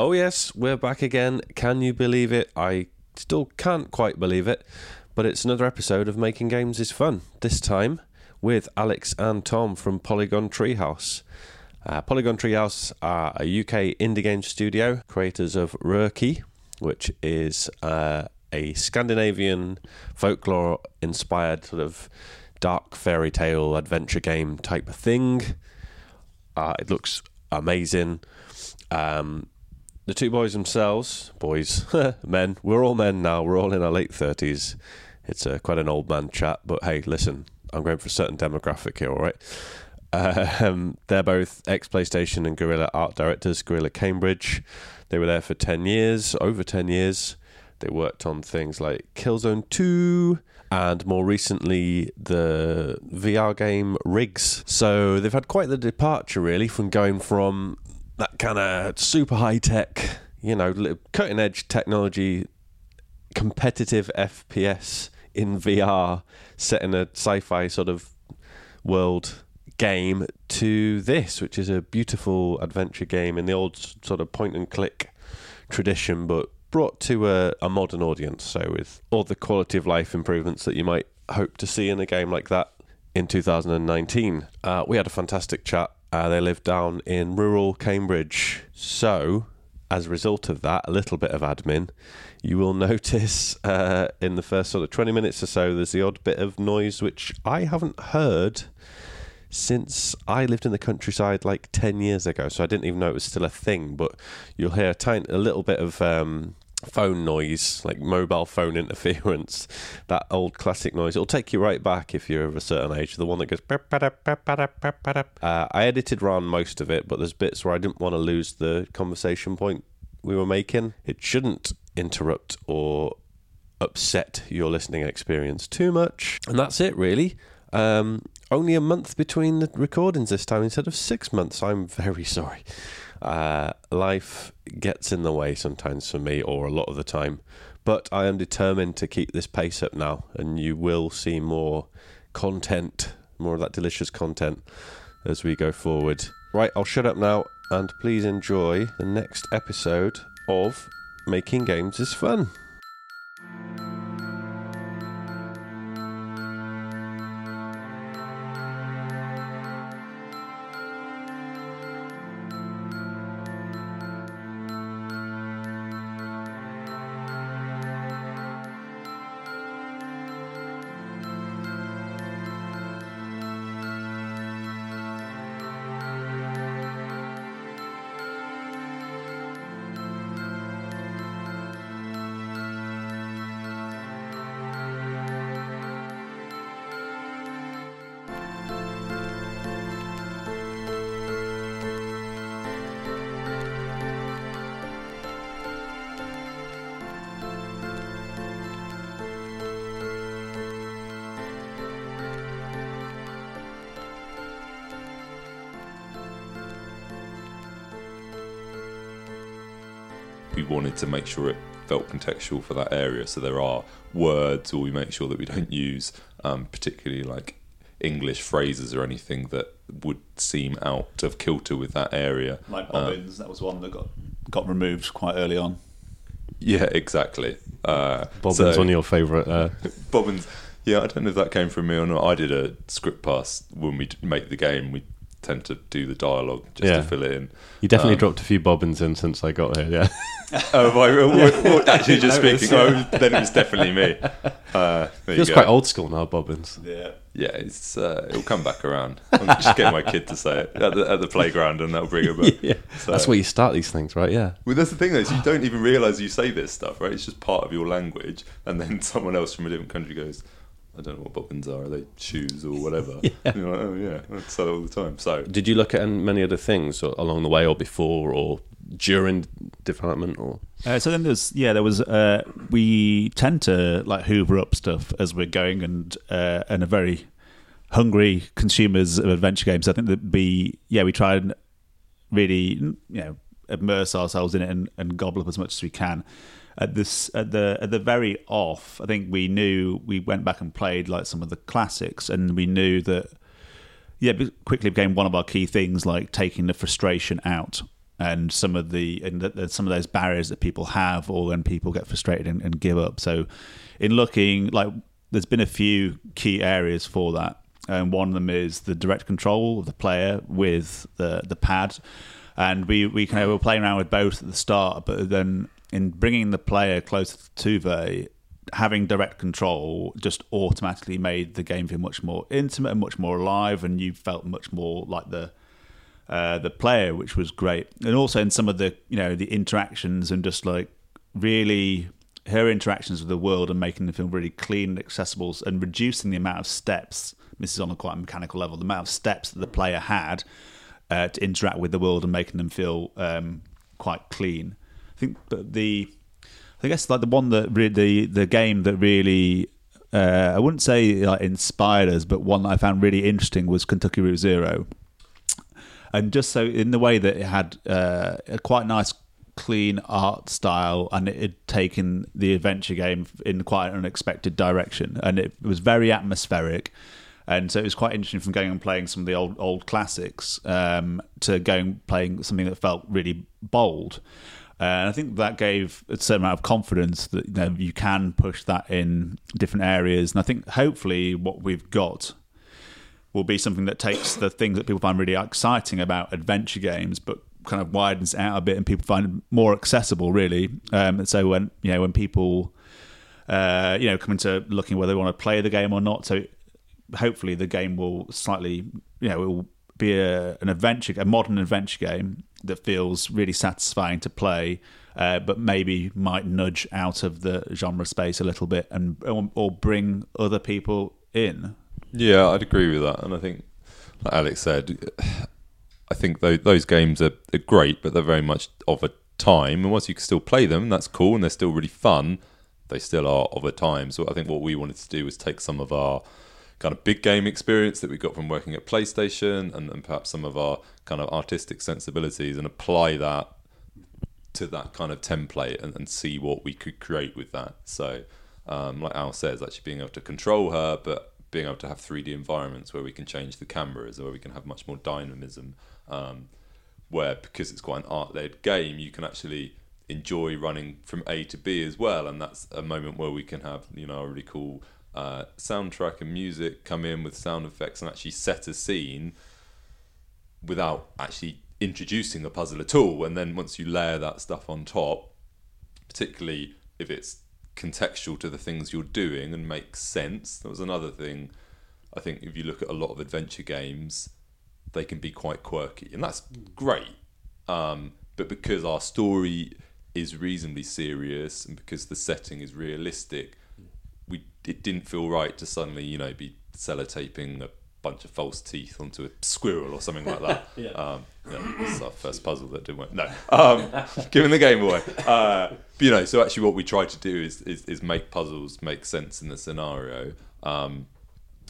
Oh, yes, we're back again. Can you believe it? I still can't quite believe it, but it's another episode of Making Games is Fun. This time with Alex and Tom from Polygon Treehouse. Uh, Polygon Treehouse are a UK indie game studio, creators of Röki, which is uh, a Scandinavian folklore inspired sort of dark fairy tale adventure game type of thing. Uh, it looks amazing. Um, the two boys themselves, boys, men, we're all men now. We're all in our late thirties. It's uh, quite an old man chat, but hey, listen, I'm going for a certain demographic here, all right. Um, they're both ex PlayStation and Guerrilla art directors. Guerrilla Cambridge. They were there for ten years, over ten years. They worked on things like Killzone Two, and more recently the VR game Rigs. So they've had quite the departure, really, from going from that kind of super high tech, you know, cutting edge technology, competitive FPS in VR, set in a sci fi sort of world game, to this, which is a beautiful adventure game in the old sort of point and click tradition, but brought to a, a modern audience. So, with all the quality of life improvements that you might hope to see in a game like that in 2019. Uh, we had a fantastic chat uh, they live down in rural Cambridge. So, as a result of that, a little bit of admin, you will notice uh, in the first sort of 20 minutes or so, there's the odd bit of noise which I haven't heard since I lived in the countryside like 10 years ago. So I didn't even know it was still a thing, but you'll hear a, tiny, a little bit of. Um, phone noise, like mobile phone interference, that old classic noise. It'll take you right back if you're of a certain age. The one that goes. Uh, I edited around most of it, but there's bits where I didn't want to lose the conversation point we were making. It shouldn't interrupt or upset your listening experience too much. And that's it, really. Um, only a month between the recordings this time instead of six months. I'm very sorry. Uh, life gets in the way sometimes for me, or a lot of the time. But I am determined to keep this pace up now, and you will see more content, more of that delicious content as we go forward. Right, I'll shut up now, and please enjoy the next episode of Making Games is Fun. To make sure it felt contextual for that area. So there are words, or we make sure that we don't use um, particularly like English phrases or anything that would seem out of kilter with that area. Like uh, bobbins, that was one that got got removed quite early on. Yeah, exactly. Uh, bobbins so, one of your favourite. Uh... bobbins. Yeah, I don't know if that came from me or not. I did a script pass when we make the game. We tend to do the dialogue just yeah. to fill it in. You definitely um, dropped a few bobbins in since I got here. Yeah. oh, well, actually, just speaking. Oh, then it was definitely me. Uh, Feels quite old school now, bobbins. Yeah. Yeah, it's uh, it'll come back around. I'm just get my kid to say it at the, at the playground, and that'll bring it back. yeah, so, that's where you start these things, right? Yeah. Well, that's the thing, though. Is you don't even realise you say this stuff, right? It's just part of your language, and then someone else from a different country goes, I don't know what bobbins are. Are they shoes or whatever? yeah. Like, oh yeah, I say all the time. So, did you look at many other things along the way, or before, or during development, or? Uh, so then there's yeah, there was. Uh, we tend to like hoover up stuff as we're going, and uh, and are very hungry consumers of adventure games. I think that be yeah, we try and really you know immerse ourselves in it and, and gobble up as much as we can at this at the at the very off, I think we knew we went back and played like some of the classics, and we knew that yeah, quickly became one of our key things, like taking the frustration out and some of the and the, some of those barriers that people have, or when people get frustrated and, and give up. So, in looking like there's been a few key areas for that, and one of them is the direct control of the player with the the pad, and we we kind of were playing around with both at the start, but then in bringing the player closer to Tove, having direct control just automatically made the game feel much more intimate and much more alive, and you felt much more like the uh, the player, which was great. And also in some of the you know the interactions and just like really her interactions with the world and making the film really clean and accessible and reducing the amount of steps. This is on a quite mechanical level. The amount of steps that the player had uh, to interact with the world and making them feel um, quite clean. I think, but the I guess like the one that really, the the game that really uh, I wouldn't say like inspired us, but one that I found really interesting was Kentucky Route Zero and just so in the way that it had uh, a quite nice clean art style and it had taken the adventure game in quite an unexpected direction. And it was very atmospheric. And so it was quite interesting from going and playing some of the old old classics um, to going playing something that felt really bold. Uh, and I think that gave a certain amount of confidence that you, know, you can push that in different areas. And I think hopefully what we've got will be something that takes the things that people find really exciting about adventure games, but kind of widens out a bit and people find more accessible, really. Um, and so when you know when people uh, you know come into looking whether they want to play the game or not, so hopefully the game will slightly you know it will be a, an adventure, a modern adventure game that feels really satisfying to play. Uh, but maybe might nudge out of the genre space a little bit and or bring other people in yeah, I'd agree with that, and I think, like Alex said, I think those, those games are, are great, but they're very much of a time. And once you can still play them, that's cool, and they're still really fun. They still are of a time. So I think what we wanted to do was take some of our kind of big game experience that we got from working at PlayStation, and, and perhaps some of our kind of artistic sensibilities, and apply that to that kind of template and, and see what we could create with that. So, um, like Al says, actually being able to control her, but being able to have 3D environments where we can change the cameras, where we can have much more dynamism. Um, where because it's quite an art-led game, you can actually enjoy running from A to B as well, and that's a moment where we can have you know a really cool uh, soundtrack and music come in with sound effects and actually set a scene without actually introducing a puzzle at all. And then once you layer that stuff on top, particularly if it's contextual to the things you're doing and makes sense. That was another thing. I think if you look at a lot of adventure games, they can be quite quirky, and that's great. Um, but because our story is reasonably serious, and because the setting is realistic, we it didn't feel right to suddenly, you know, be sellotaping a bunch of false teeth onto a squirrel or something like that. yeah. Um, yeah, that's our first puzzle that didn't work. No, um, giving the game away. Uh, but, you know, so actually, what we try to do is, is, is make puzzles make sense in the scenario, um,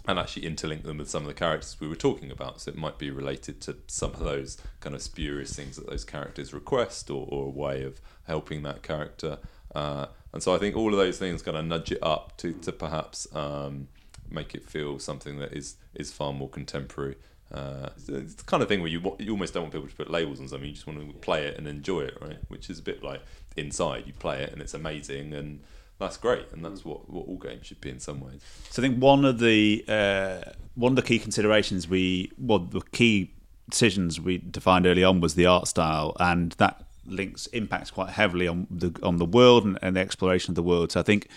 and actually interlink them with some of the characters we were talking about. So it might be related to some of those kind of spurious things that those characters request, or, or a way of helping that character. Uh, and so I think all of those things kind of nudge it up to to perhaps. Um, make it feel something that is is far more contemporary. Uh, it's the kind of thing where you you almost don't want people to put labels on something. You just want to play it and enjoy it, right? Which is a bit like inside. You play it and it's amazing, and that's great. And that's what, what all games should be in some ways. So I think one of the uh, one of the key considerations we well the key decisions we defined early on was the art style, and that links impacts quite heavily on the on the world and, and the exploration of the world. So I think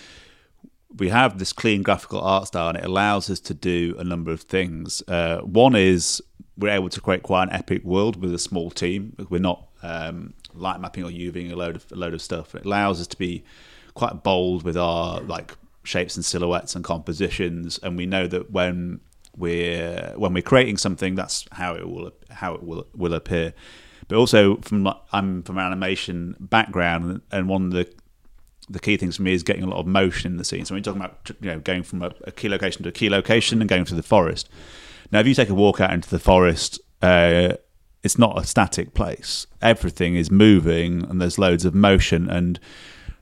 we have this clean graphical art style and it allows us to do a number of things. Uh, one is we're able to create quite an epic world with a small team. We're not um, light mapping or UVing a load of a load of stuff. It allows us to be quite bold with our like shapes and silhouettes and compositions, and we know that when we're when we're creating something, that's how it will how it will will appear. But also from I'm from an animation background, and one of the the key things for me is getting a lot of motion in the scene. So when you're talking about you know going from a, a key location to a key location and going through the forest. Now, if you take a walk out into the forest, uh, it's not a static place. Everything is moving, and there's loads of motion. And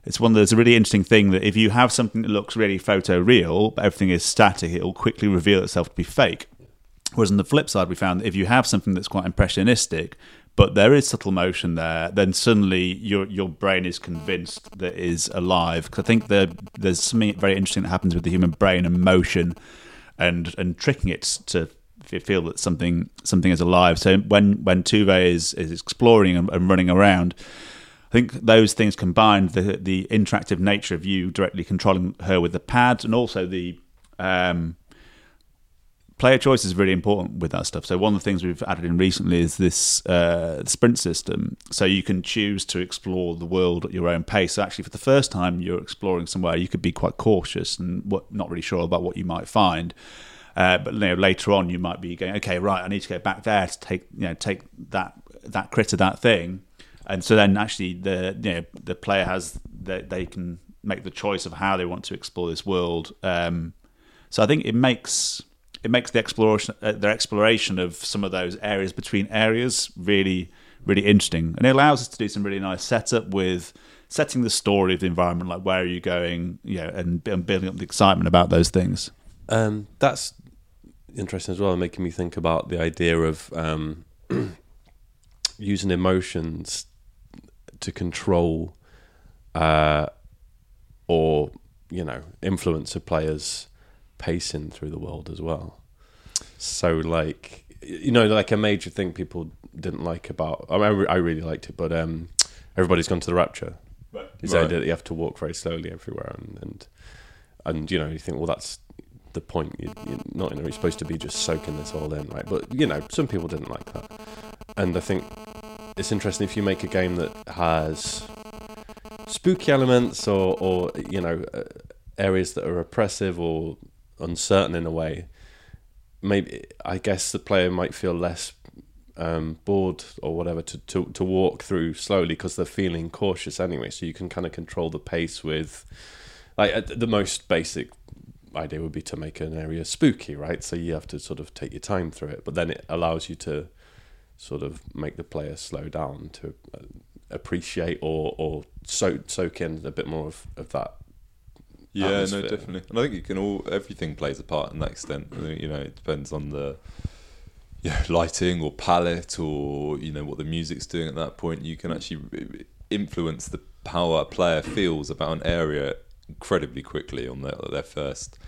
it's one that's a really interesting thing that if you have something that looks really photo real, but everything is static, it will quickly reveal itself to be fake. Whereas on the flip side, we found that if you have something that's quite impressionistic, but there is subtle motion there, then suddenly your your brain is convinced that it is alive. Because I think there, there's something very interesting that happens with the human brain and motion, and and tricking it to feel that something something is alive. So when when Tove is is exploring and, and running around. I think those things combined, the the interactive nature of you directly controlling her with the pad, and also the um, player choice is really important with that stuff. So one of the things we've added in recently is this uh, sprint system. So you can choose to explore the world at your own pace. So actually, for the first time you're exploring somewhere, you could be quite cautious and what, not really sure about what you might find. Uh, but you know, later on, you might be going, okay, right, I need to go back there to take you know take that that critter, that thing, and so then actually the you know the player has they, they can make the choice of how they want to explore this world. Um, so I think it makes it makes the exploration uh, their exploration of some of those areas between areas really really interesting, and it allows us to do some really nice setup with setting the story of the environment, like where are you going, you know, and, and building up the excitement about those things. Um, that's interesting as well, making me think about the idea of um, using emotions to control uh, or you know influence a player's pacing through the world as well. So like you know like a major thing people didn't like about I, mean, I really liked it, but um, everybody's gone to the rapture. Right. Is right. that you have to walk very slowly everywhere and, and and you know you think well that's the point. You, are not you know, you're supposed to be just soaking this all in, right? But you know, some people didn't like that, and I think it's interesting if you make a game that has spooky elements or, or you know, uh, areas that are oppressive or uncertain in a way. Maybe I guess the player might feel less um, bored or whatever to, to, to walk through slowly because they're feeling cautious anyway. So you can kind of control the pace with, like the most basic idea would be to make an area spooky, right? So you have to sort of take your time through it, but then it allows you to sort of make the player slow down to uh, appreciate or or soak soak in a bit more of, of that. Yeah, atmosphere. no, definitely, and I think you can all everything plays a part in that extent. You know, it depends on the yeah lighting or palette or you know what the music's doing at that point. You can actually influence the how a player feels about an area incredibly quickly on their their first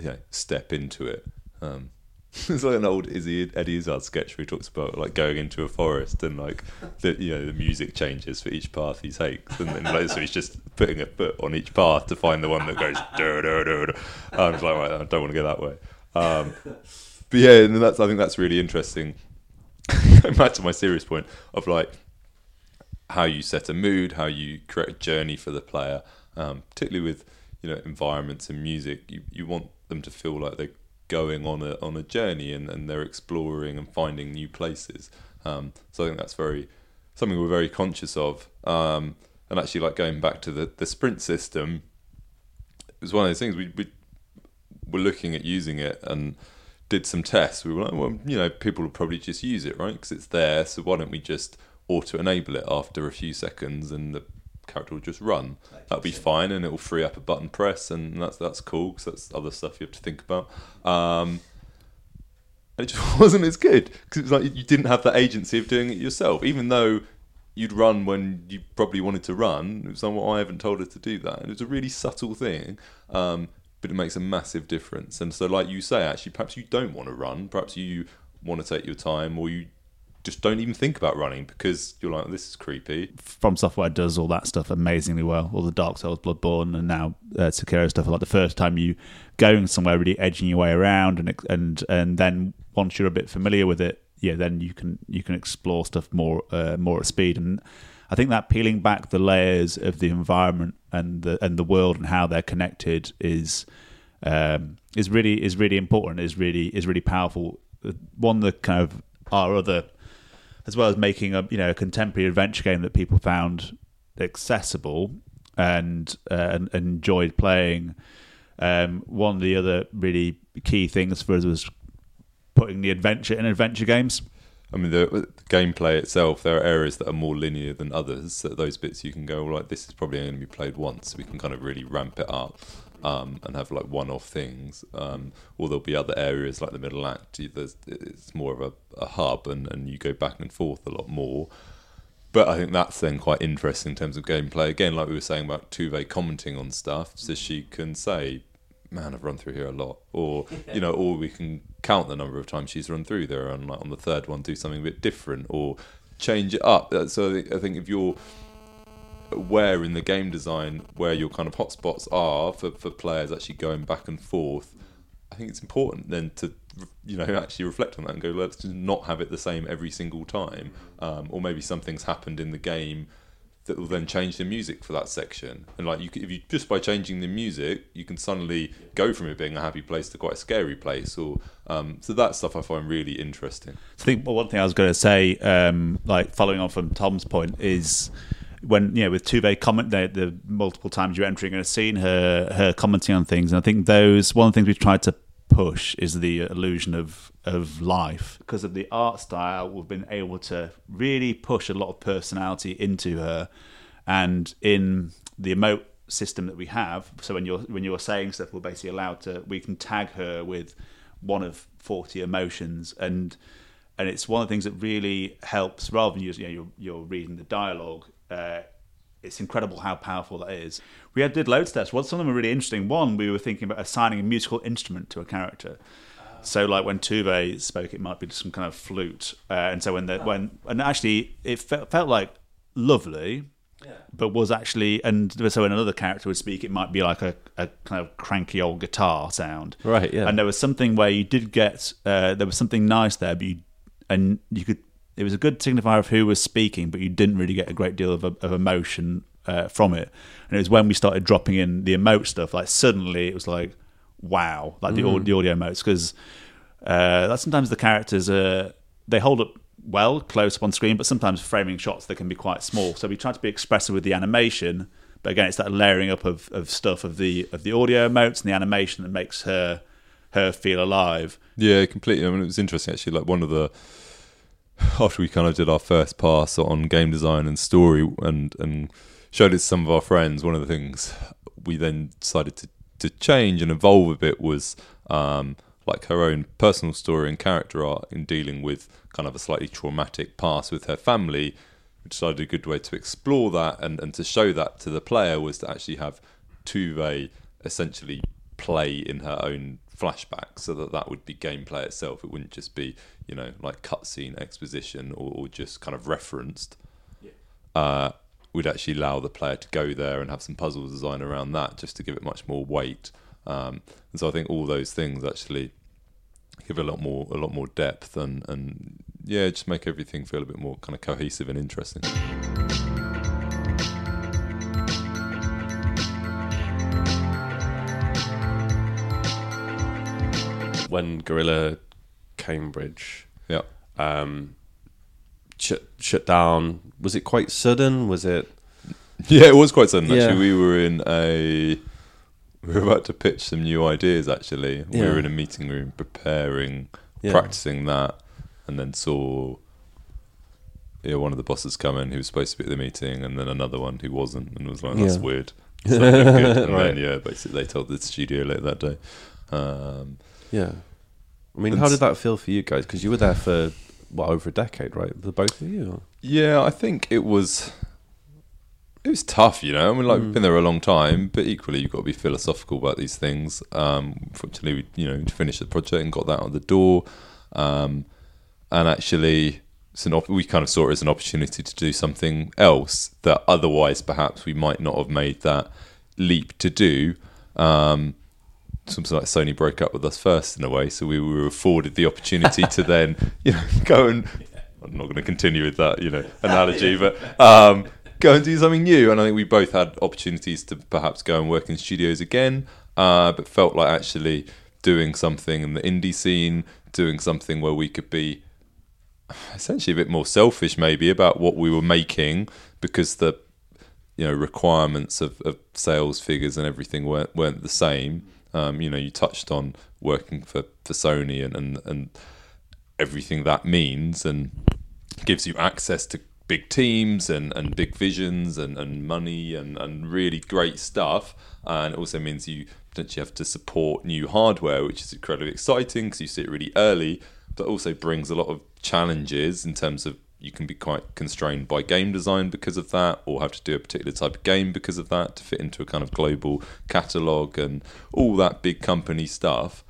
you know, step into it. Um, it's like an old Izzy Eddie Izzard sketch where he talks about like going into a forest and like the you know the music changes for each path he takes, and then like, so he's just putting a foot on each path to find the one that goes. I'm like, right, I don't want to go that way. Um, but yeah, and that's I think that's really interesting. Going back to my serious point of like how you set a mood, how you create a journey for the player, um, particularly with you know environments and music. You you want them to feel like they're going on a on a journey and, and they're exploring and finding new places. Um, so I think that's very something we're very conscious of. Um, and actually, like going back to the, the sprint system, it was one of those things we, we were looking at using it and did some tests. We were like, well, you know, people will probably just use it, right? Because it's there. So why don't we just auto enable it after a few seconds and the character will just run. That'll be fine, and it will free up a button press, and that's that's cool because that's other stuff you have to think about. Um, and it just wasn't as good because it was like you didn't have the agency of doing it yourself, even though you'd run when you probably wanted to run. It was like, well, I haven't told her to do that, and it was a really subtle thing. Um, but it makes a massive difference. And so, like you say, actually, perhaps you don't want to run. Perhaps you want to take your time, or you just don't even think about running because you're like, this is creepy. From Software does all that stuff amazingly well. All the Dark Souls, Bloodborne, and now uh, Sekiro stuff. Like the first time you going somewhere, really edging your way around, and and and then once you're a bit familiar with it, yeah, then you can you can explore stuff more uh, more at speed. And I think that peeling back the layers of the environment and the and the world and how they're connected is um, is really is really important. Is really is really powerful. One that kind of our other as well as making a you know a contemporary adventure game that people found accessible and uh, and, enjoyed playing. Um, one of the other really key things for us was putting the adventure in adventure games. I mean, the, the, gameplay itself, there are areas that are more linear than others. So those bits you can go, like, this is probably only going to be played once. We can kind of really ramp it up. Um, and have like one-off things, um, or there'll be other areas like the middle act. There's, it's more of a, a hub, and, and you go back and forth a lot more. But I think that's then quite interesting in terms of gameplay. Again, like we were saying about Tove commenting on stuff, so she can say, "Man, I've run through here a lot," or you know, or we can count the number of times she's run through there, and like on the third one, do something a bit different or change it up. So I think if you're aware in the game design where your kind of hotspots are for, for players actually going back and forth, I think it's important then to you know actually reflect on that and go let's just not have it the same every single time, um, or maybe something's happened in the game that will then change the music for that section. And like you, if you just by changing the music, you can suddenly go from it being a happy place to quite a scary place. Or um, so that stuff I find really interesting. I think well, one thing I was going to say, um, like following on from Tom's point, is when you know with Tove comment the, the multiple times you're entering a scene, her her commenting on things, and I think those one of the things we've tried to push is the illusion of of life because of the art style. We've been able to really push a lot of personality into her, and in the emote system that we have. So when you're when you're saying stuff, we're basically allowed to we can tag her with one of forty emotions and and it's one of the things that really helps rather than you, you know, you're, you're reading the dialogue. Uh, it's incredible how powerful that is. We had did loads of tests. Well, some of them were really interesting. One, we were thinking about assigning a musical instrument to a character. So, like when Tove spoke, it might be some kind of flute, uh, and so when the when and actually it felt, felt like lovely, but was actually and so when another character would speak, it might be like a, a kind of cranky old guitar sound, Right, yeah. And there was something where you did get uh, there was something nice there, but you and you could it was a good signifier of who was speaking, but you didn't really get a great deal of, of emotion uh, from it. And it was when we started dropping in the emote stuff, like suddenly it was like, wow, like the, au- the audio emotes, because uh, that sometimes the characters uh, they hold up well close up on screen, but sometimes framing shots they can be quite small. So we try to be expressive with the animation, but again, it's that layering up of, of stuff of the of the audio emotes and the animation that makes her her feel alive. Yeah, completely. I mean, it was interesting actually. Like one of the after we kind of did our first pass on game design and story and and showed it to some of our friends. One of the things we then decided to to change and evolve a bit was um, like her own personal story and character art in dealing with kind of a slightly traumatic past with her family. We decided a good way to explore that and, and to show that to the player was to actually have Tove essentially play in her own flashback so that that would be gameplay itself. It wouldn't just be, you know, like cutscene exposition or, or just kind of referenced. Uh, we'd actually allow the player to go there and have some puzzle design around that just to give it much more weight. Um, and so I think all those things actually give a lot more a lot more depth and and yeah, just make everything feel a bit more kind of cohesive and interesting. When Guerrilla Cambridge Yeah. um, shut shut down, was it quite sudden? Was it? Yeah, it was quite sudden Yeah. actually. We were in a we were about to pitch some new ideas actually. We Yeah. were in a meeting room preparing Yeah. practicing that and then saw yeah, one of the bosses come in who was supposed to be at the meeting and then another one who wasn't and was like, That's Yeah. weird. Good. And Right. then yeah, basically they told the studio later that day. Um, Yeah. I mean, And how did that feel for you guys? Because you were there for what over a decade, right? The both of you. Yeah, I think it was. It was tough, you know. I mean, like we've been there a long time, but equally you've got to be philosophical about these things. Um, fortunately, we you know finished the project and got that out the door, um, and actually, it's an op- we kind of saw it as an opportunity to do something else that otherwise perhaps we might not have made that leap to do. Um, something like Sony broke up with us first in a way, so we were afforded the opportunity to then, you know, go and I'm not going to continue with that, you know, analogy, but um, go and do something new. And I think we both had opportunities to perhaps go and work in studios again, uh, but felt like actually doing something in the indie scene, doing something where we could be essentially a bit more selfish maybe about what we were making because the you know requirements of, of sales figures and everything weren't weren't the same. Um, you know, you touched on working for, for Sony and, and and everything that means and gives you access to big teams and, and big visions and, and money and, and really great stuff. And it also means you potentially have to support new hardware, which is incredibly exciting because you see it really early, but also brings a lot of challenges in terms of you can be quite constrained by game design because of that, or have to do a particular type of game because of that to fit into a kind of global catalog and all that big company stuff.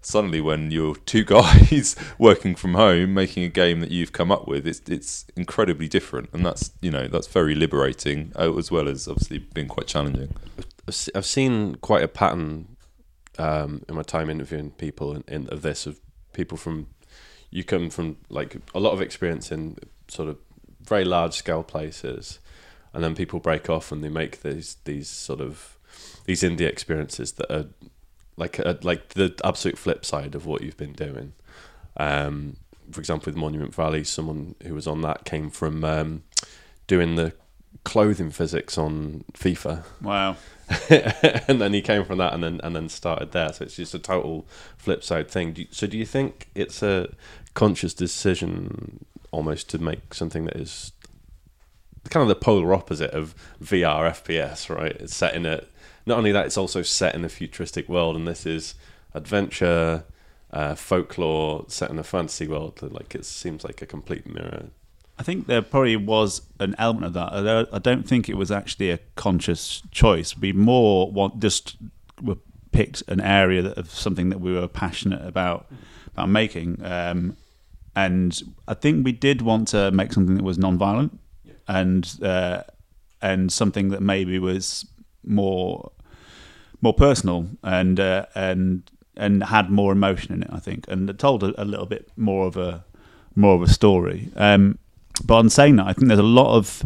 Suddenly, when you're two guys working from home making a game that you've come up with, it's it's incredibly different, and that's you know that's very liberating uh, as well as obviously being quite challenging. I've seen quite a pattern um, in my time interviewing people in, in, of this of people from you come from like a lot of experience in sort of very large scale places, and then people break off and they make these these sort of these indie experiences that are like a, like the absolute flip side of what you've been doing. Um, for example, with Monument Valley, someone who was on that came from um, doing the clothing physics on FIFA. Wow. and then he came from that and then and then started there. So it's just a total flip side thing. Do you, so do you think it's a conscious decision almost to make something that is kind of the polar opposite of VR FPS, right? It's set in a not only that, it's also set in a futuristic world, and this is adventure, uh, folklore set in a fantasy world. Like it seems like a complete mirror. I think there probably was an element of that. I don't think it was actually a conscious choice. We more want just picked an area of something that we were passionate about about making, um, and I think we did want to make something that was non-violent yeah. and uh, and something that maybe was more more personal and uh, and and had more emotion in it. I think, and it told a, a little bit more of a more of a story. Um, but on saying that, I think there's a lot of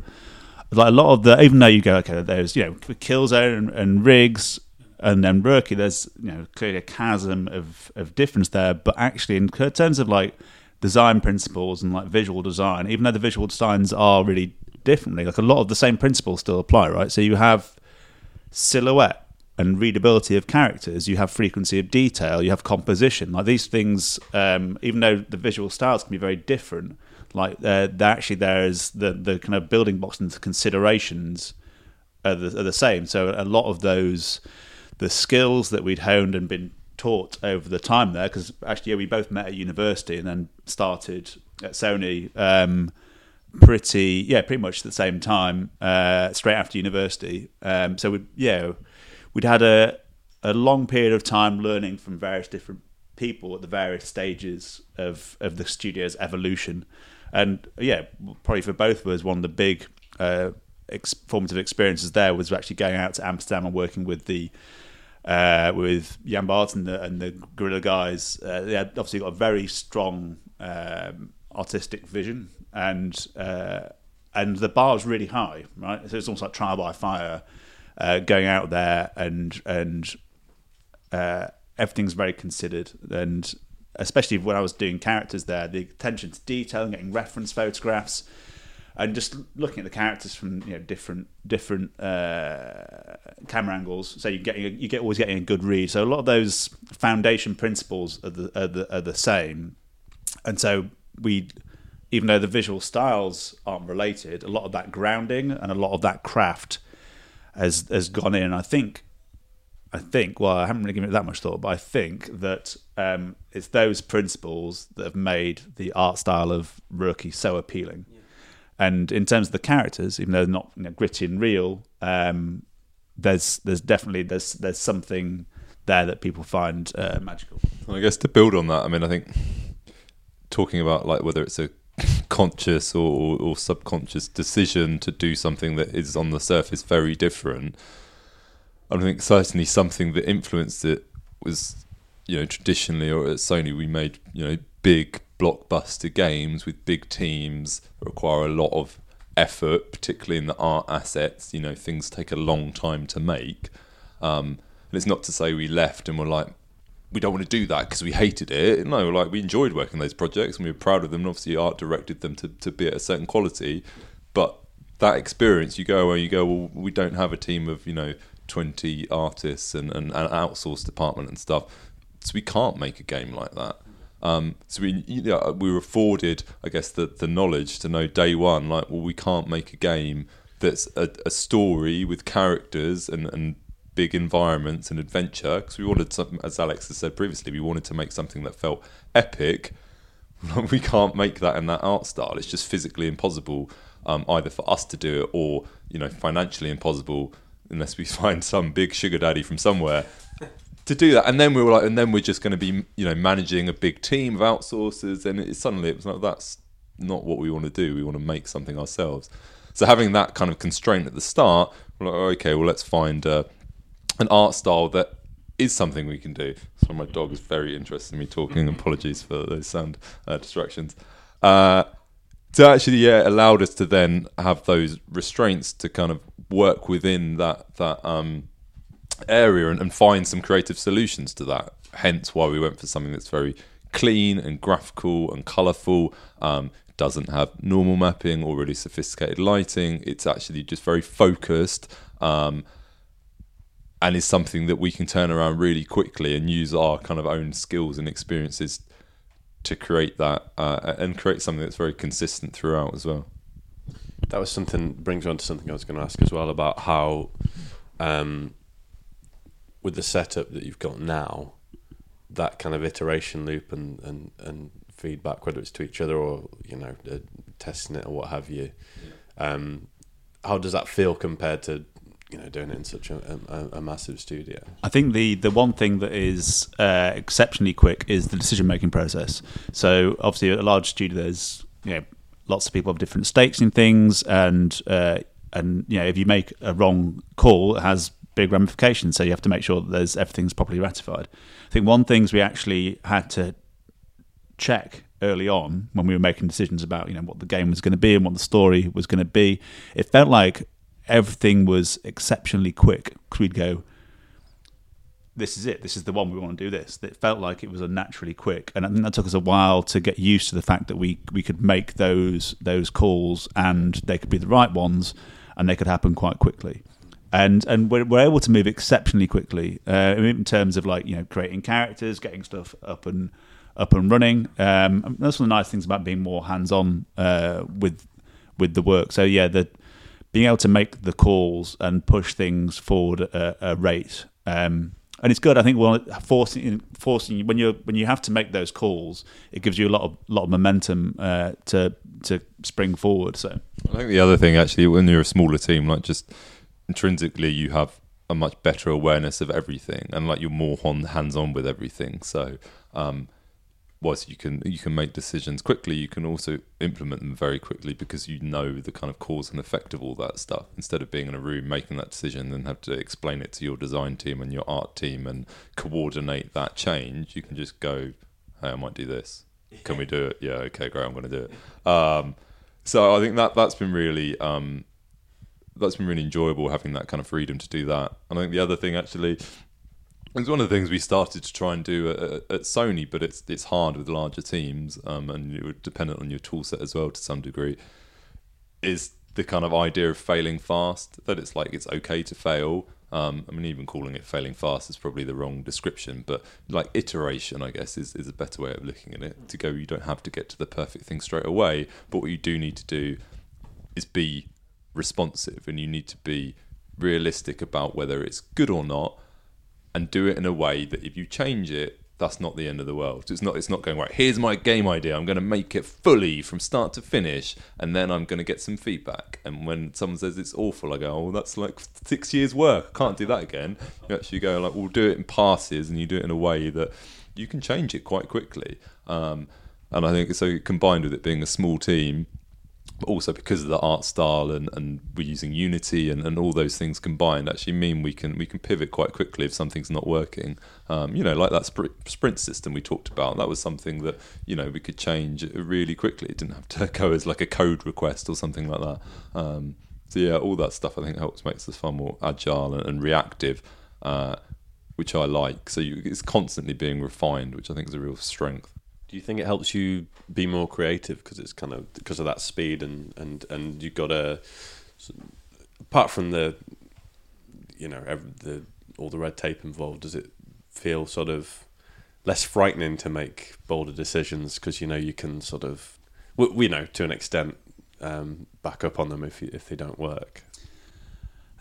like a lot of the even though you go okay, there's you know Killzone and, and Rigs and then Röki, there's you know clearly a chasm of of difference there. But actually, in terms of like design principles and like visual design, even though the visual designs are really differently, like a lot of the same principles still apply, right? So you have silhouette and readability of characters, you have frequency of detail, you have composition. Like these things, um, even though the visual styles can be very different, like uh, they're actually there's the the kind of building blocks and considerations are the, are the same. So a lot of those the skills that we'd honed and been taught over the time there, because actually yeah, we both met at university and then started at Sony. Um, pretty yeah pretty much the same time uh, straight after university um, so we yeah we'd had a a long period of time learning from various different people at the various stages of of the studio's evolution and yeah probably for both of us one of the big uh, ex- formative experiences there was actually going out to Amsterdam and working with the uh, with Jan Bart and the, and the Guerrilla guys. Uh, they had obviously got a very strong um, artistic vision and uh, and the bar is really high, right? So it's almost like trial by fire, uh, going out there and and uh, everything's very considered, and especially when I was doing characters there, the attention to detail and getting reference photographs. And just looking at the characters from you know different different uh, camera angles, so you get you get always getting a good read. So a lot of those foundation principles are the are the, are the same, and so we even though the visual styles aren't related, a lot of that grounding and a lot of that craft has has gone in. I think, I think. Well, I haven't really given it that much thought, but I think that um, it's those principles that have made the art style of Röki so appealing. And in terms of the characters, even though they're not you know, gritty and real, um, there's there's definitely there's there's something there that people find uh, magical. Well, I guess to build on that, I mean, I think talking about like whether it's a conscious or, or subconscious decision to do something that is on the surface very different. I think certainly something that influenced it was, you know, traditionally or at Sony we made you know big blockbuster games with big teams that require a lot of effort, particularly in the art assets. You know, things take a long time to make. Um, and it's not to say we left and were like, we don't want to do that because we hated it. No, like we enjoyed working on those projects and we were proud of them. And obviously, art directed them to, to be at a certain quality. But that experience, you go where you go, well, we don't have a team of, you know, 20 artists and, and an outsourced department and stuff. So we can't make a game like that. Um, so we you know, we were afforded, I guess, the the knowledge to know day one, like, well, we can't make a game that's a, a story with characters and and big environments and adventure because we wanted something, as Alex has said previously, we wanted to make something that felt epic. we can't make that in that art style. It's just physically impossible, um, either for us to do it or you know financially impossible unless we find some big sugar daddy from somewhere to do that. And then we were like, and then we're just going to be you know managing a big team of outsourcers, and it, suddenly it was like that's not what we want to do. We want to make something ourselves. So having that kind of constraint at the start, we're like, okay, well let's find uh, an art style that is something we can do. So my dog is very interested in me talking. Apologies for those sound uh, distractions. Uh, so actually, yeah, it allowed us to then have those restraints to kind of work within that that um, area and, and find some creative solutions to that. Hence, why we went for something that's very clean and graphical and colourful. Um, doesn't have normal mapping or really sophisticated lighting. It's actually just very focused. Um, and is something that we can turn around really quickly and use our kind of own skills and experiences to create that uh, and create something that's very consistent throughout as well. That was something brings me on to something I was going to ask as well about how, um, with the setup that you've got now, that kind of iteration loop and, and, and feedback, whether it's to each other or you know uh, testing it or what have you. Um, how does that feel compared to you know doing it in such a, a, a, massive studio. I think the the one thing that is uh, exceptionally quick is the decision making process. So obviously, a large studio, there's you know lots of people have different stakes in things, and uh, and you know if you make a wrong call, it has big ramifications. So you have to make sure that there's everything's properly ratified. I think one things we actually had to check early on when we were making decisions about you know what the game was going to be and what the story was going to be. It felt like everything was exceptionally quick. We'd go, this is it. This is the one we want to do. This. It felt like it was unnaturally quick, and I think that took us a while to get used to the fact that we we could make those those calls and they could be the right ones, and they could happen quite quickly. And and we're, we're able to move exceptionally quickly uh, in terms of like you know creating characters, getting stuff up and up and running. Um, that's one of the nice things about being more hands on uh, with with the work. So yeah, the being able to make the calls and push things forward at a, rate. Um, and it's good. I think forcing forcing when you when you have to make those calls, it gives you a lot of lot of momentum uh, to to spring forward. So I think the other thing actually, when you're a smaller team, like just intrinsically, you have a much better awareness of everything, and like you're more on hands on with everything. So um, whilst you can you can make decisions quickly, you can also implement them very quickly because you know the kind of cause and effect of all that stuff. Instead of being in a room making that decision and have to explain it to your design team and your art team and coordinate that change, you can just go, "Hey, I might do this. Can we do it? Yeah, okay, great. I'm going to do it." Um, so I think that that's been really um, that's been really enjoyable having that kind of freedom to do that. And I think the other thing actually it's one of the things we started to try and do at, at Sony, but it's it's hard with larger teams, um, and you're dependent on your tool set as well to some degree. Is the kind of idea of failing fast that it's like it's okay to fail. Um, I mean, even calling it failing fast is probably the wrong description, but like iteration, I guess, is, is a better way of looking at it. To go, you don't have to get to the perfect thing straight away, but what you do need to do is be responsive, and you need to be realistic about whether it's good or not and do it in a way that if you change it, that's not the end of the world. It's not. It's not going right. Here's my game idea. I'm going to make it fully from start to finish, and then I'm going to get some feedback. And when someone says it's awful, I go, "Oh, that's like six years' work. I can't do that again." You actually go like, "We'll do it in passes," and you do it in a way that you can change it quite quickly. Um, and I think so. Combined with it being a small team, also because of the art style and, and we're using Unity and, and all those things combined actually mean we can we can pivot quite quickly if something's not working. Um, you know, like that sprint system we talked about, that was something that you know we could change really quickly. It didn't have to go as like a code request or something like that. Um, so yeah, all that stuff I think helps makes us far more agile and, and reactive, uh, which I like. So you, it's constantly being refined, which I think is a real strength. Do you think it helps you be more creative because it's kind of because of that speed and and and you've got a apart from the you know every, the all the red tape involved, does it feel sort of less frightening to make bolder decisions because you know you can sort of, we, we know to an extent, um, back up on them if you, if they don't work.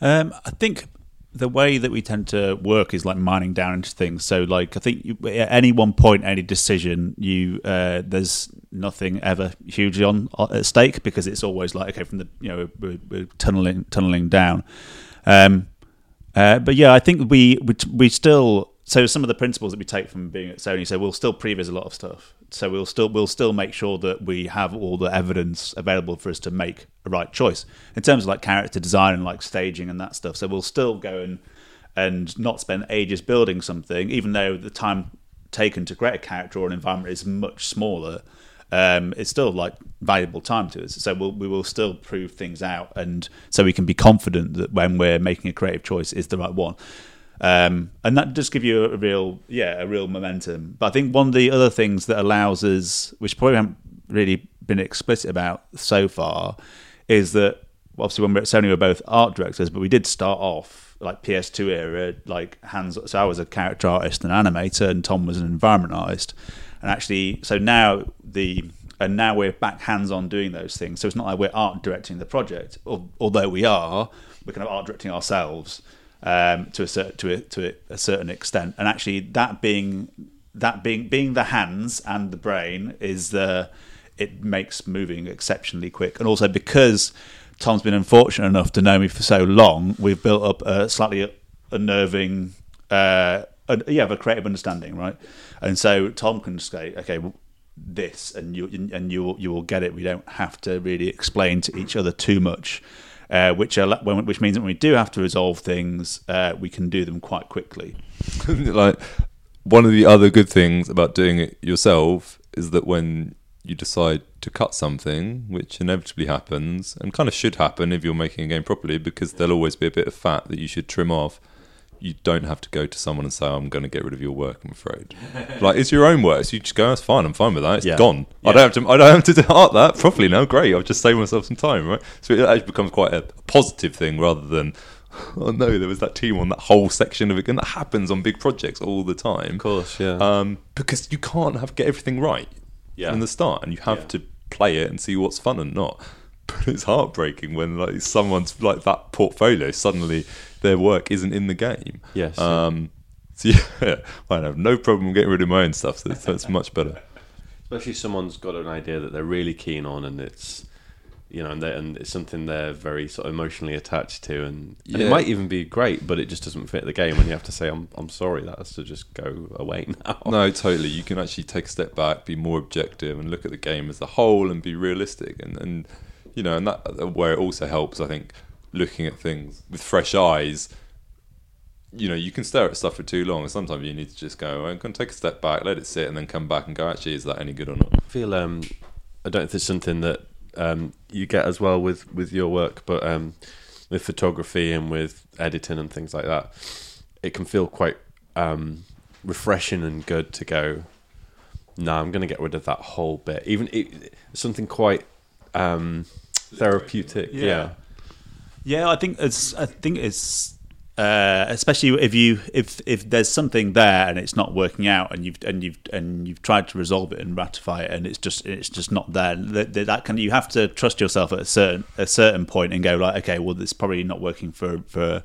Um, I think the way that we tend to work is like mining down into things. So, like, I think you, at any one point, any decision, you uh, there's nothing ever hugely on at stake because it's always like okay, from the you know we're, we're tunneling tunneling down. Um, uh, but yeah, I think we, we we still so some of the principles that we take from being at Sony. So we'll still previs a lot of stuff. So we'll still we'll still make sure that we have all the evidence available for us to make a right choice in terms of like character design and like staging and that stuff. So we'll still go and and not spend ages building something, even though the time taken to create a character or an environment is much smaller. Um, it's still like valuable time to us. So we'll, we will still prove things out, and so we can be confident that when we're making a creative choice is the right one. Um, and that does give you a real, yeah, a real momentum. But I think one of the other things that allows us, which probably haven't really been explicit about so far, is that obviously when we're at Sony, we're both art directors, but we did start off like PS2 era, like hands. So I was a character artist and animator, and Tom was an environment artist. And actually, so now the and now we're back hands on doing those things. So it's not like we're art directing the project, although we are. We're kind of art directing ourselves um, to a certain to a, to a certain extent, and actually that being that being being the hands and the brain is the it makes moving exceptionally quick, and also because Tom's been unfortunate enough to know me for so long, we've built up a slightly unnerving, uh, a, yeah, a creative understanding, right? And so Tom can say, okay, well, this, and you and you you will get it. We don't have to really explain to each other too much uh, which are, which means that when we do have to resolve things, uh, we can do them quite quickly. like one of the other good things about doing it yourself is that when you decide to cut something, which inevitably happens and kind of should happen if you're making a game properly, because there'll always be a bit of fat that you should trim off you don't have to go to someone and say, "I'm going to get rid of your work." I'm afraid. like it's your own work, so you just go, "That's fine. I'm fine with that. It's yeah. gone. Yeah. I don't have to. I don't have to art that properly now. Great. I've just saved myself some time, right?" So it actually becomes quite a positive thing rather than. Oh no! There was that team on that whole section of it, and that happens on big projects all the time. Of course, yeah. Um, because you can't have get everything right yeah. from the start, and you have yeah. to play it and see what's fun and not. But it's heartbreaking when like someone's like that portfolio suddenly their work isn't in the game. Yes. Um, so yeah, I have no problem getting rid of my own stuff. So that's much better. Especially if someone's got an idea that they're really keen on, and it's you know, and, and it's something they're very sort of emotionally attached to, and, and yeah. it might even be great, but it just doesn't fit the game, and you have to say, "I'm I'm sorry, that has to just go away now." No, totally. You can actually take a step back, be more objective, and look at the game as a whole, and be realistic, and and you know, and that where it also helps, I think, looking at things with fresh eyes, you know, you can stare at stuff for too long, and sometimes you need to just go and take a step back, let it sit, and then come back and go, actually, is that any good or not? I feel um, I don't know if it's something that um, you get as well with with your work, but um, with photography and with editing and things like that, it can feel quite um, refreshing and good to go. No, I'm going to get rid of that whole bit. Even it, something quite um, therapeutic. yeah. yeah yeah, I think it's. I think it's uh, especially if you if if there's something there and it's not working out and you've and you've and you've tried to resolve it and ratify it and it's just it's just not there. That, that can you have to trust yourself at a certain a certain point and go like, okay, well, it's probably not working for for.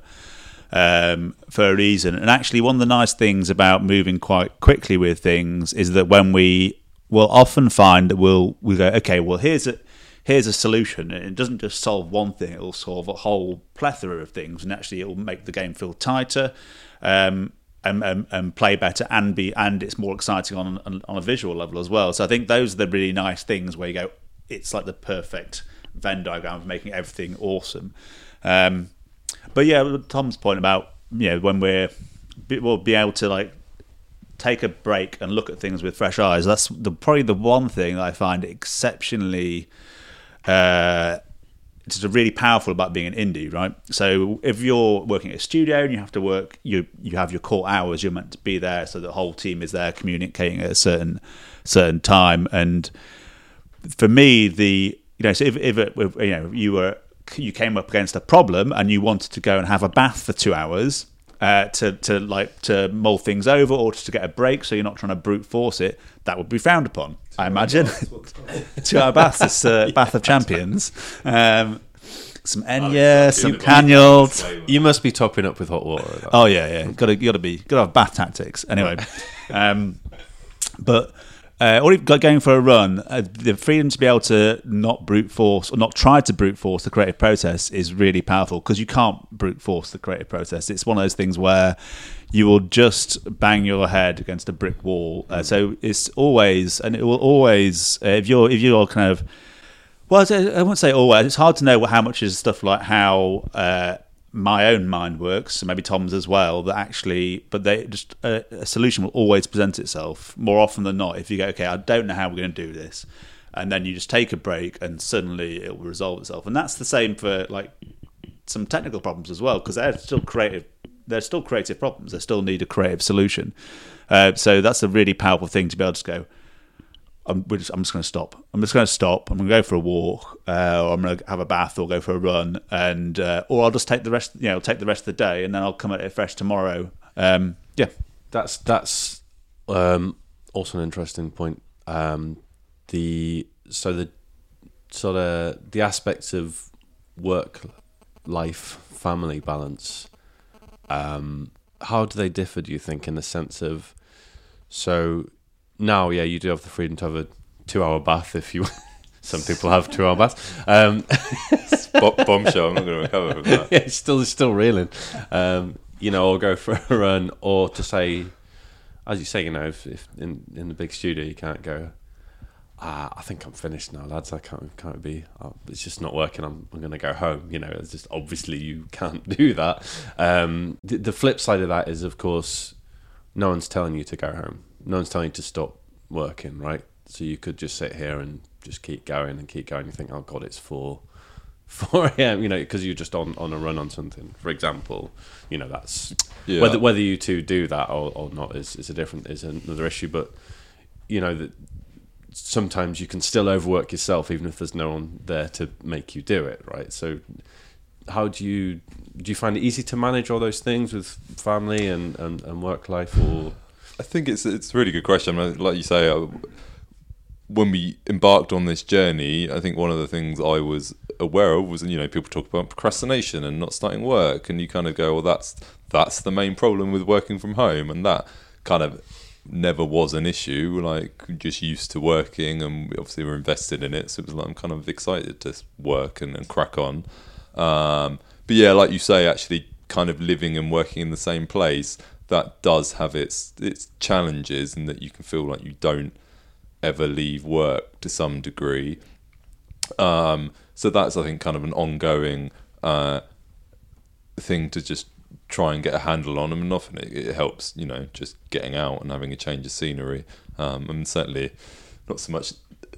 Um, for a reason, and actually, one of the nice things about moving quite quickly with things is that when we will often find that we'll we go, okay, well, here's a here's a solution. It doesn't just solve one thing; it'll solve a whole plethora of things, and actually, it will make the game feel tighter. Um, and, and, and, play better and be and it's more exciting on, on, a visual level as well. So I think those are the really nice things where you go, it's like the perfect Venn diagram of making everything awesome. Um, but yeah, Tom's point about you know when we're we'll be able to like take a break and look at things with fresh eyes. That's the, probably the one thing that I find exceptionally uh, it's really powerful about being an indie, right? So if you're working at a studio and you have to work, you you have your core hours. You're meant to be there, so the whole team is there communicating at a certain certain time. And for me, the you know, so if, if, it, if you know you were you came up against a problem and you wanted to go and have a bath for two hours, uh, to to like to mull things over or to get a break, so you're not trying to brute force it. That would be frowned upon, I imagine. Two-hour baths, this uh, bath of champions. Um, some Enya, some Canyard. You must be topping up with hot water. Oh yeah, yeah. Got to got to be got to have bath tactics. Anyway, um, but uh, or you've going for a run, uh, the freedom to be able to not brute force or not try to brute force the creative process is really powerful because you can't brute force the creative process. It's one of those things where you will just bang your head against a brick wall. Uh, so it's always, and it will always, uh, if you're if you're kind of well, I won't say always. It's hard to know how much is stuff like how uh, my own mind works, so maybe Tom's as well. That actually, but they just a, a, solution will always present itself more often than not. If you go, okay, I don't know how we're going to do this, and then you just take a break, and suddenly it will resolve itself. And that's the same for like some technical problems as well, because they're still creative. They're still creative problems. They still need a creative solution. Uh, so that's a really powerful thing to be able to go I'm, just, I'm just going to stop. I'm just going to stop. I'm going to go for a walk, uh, or I'm going to have a bath, or go for a run, and uh, or I'll just take the rest. You know, take the rest of the day, and then I'll come at it fresh tomorrow. Um, yeah, that's that's um, also an interesting point. Um, the so the sort of the aspects of work, life, family balance. Um, how do they differ? Do you think, in the sense of so now, yeah, you do have the freedom to have a two-hour bath if you. Some people have two-hour baths. Um, bombshell. I'm not going to recover from that. yeah, it's still it's still reeling. Um, you know, or go for a run, or to say, as you say, you know, if, if in in the big studio you can't go. Ah, I think I'm finished now, lads. I can't can't be. Oh, it's just not working. I'm I'm going to go home. You know, it's just obviously you can't do that. Um, the, the flip side of that is, of course, no one's telling you to go home no one's telling you to stop working, right? So you could just sit here and just keep going and keep going. You think, oh god, it's four, four a.m. You know, because you're just on, on a run on something. For example, you know that's yeah. whether whether you two do that or, or not is, is a different is another issue. But you know that sometimes you can still overwork yourself even if there's no one there to make you do it, right? So how do you do you find it easy to manage all those things with family and, and, and work life or I think it's it's a really good question. I like you say, uh, when we embarked on this journey, I think one of the things I was aware of was you know people talk about procrastination and not starting work, and you kind of go, well, that's that's the main problem with working from home, and that kind of never was an issue. Like just used to working, and obviously we're invested in it, so it was like I'm kind of excited to work and, and crack on. Um, but yeah, like you say, actually kind of living and working in the same place that does have its its challenges and that you can feel like you don't ever leave work to some degree. Um, so that's I think kind of an ongoing uh, thing to just try and get a handle on them, and often it, it, helps, you know, just getting out and having a change of scenery. Um, and certainly not so much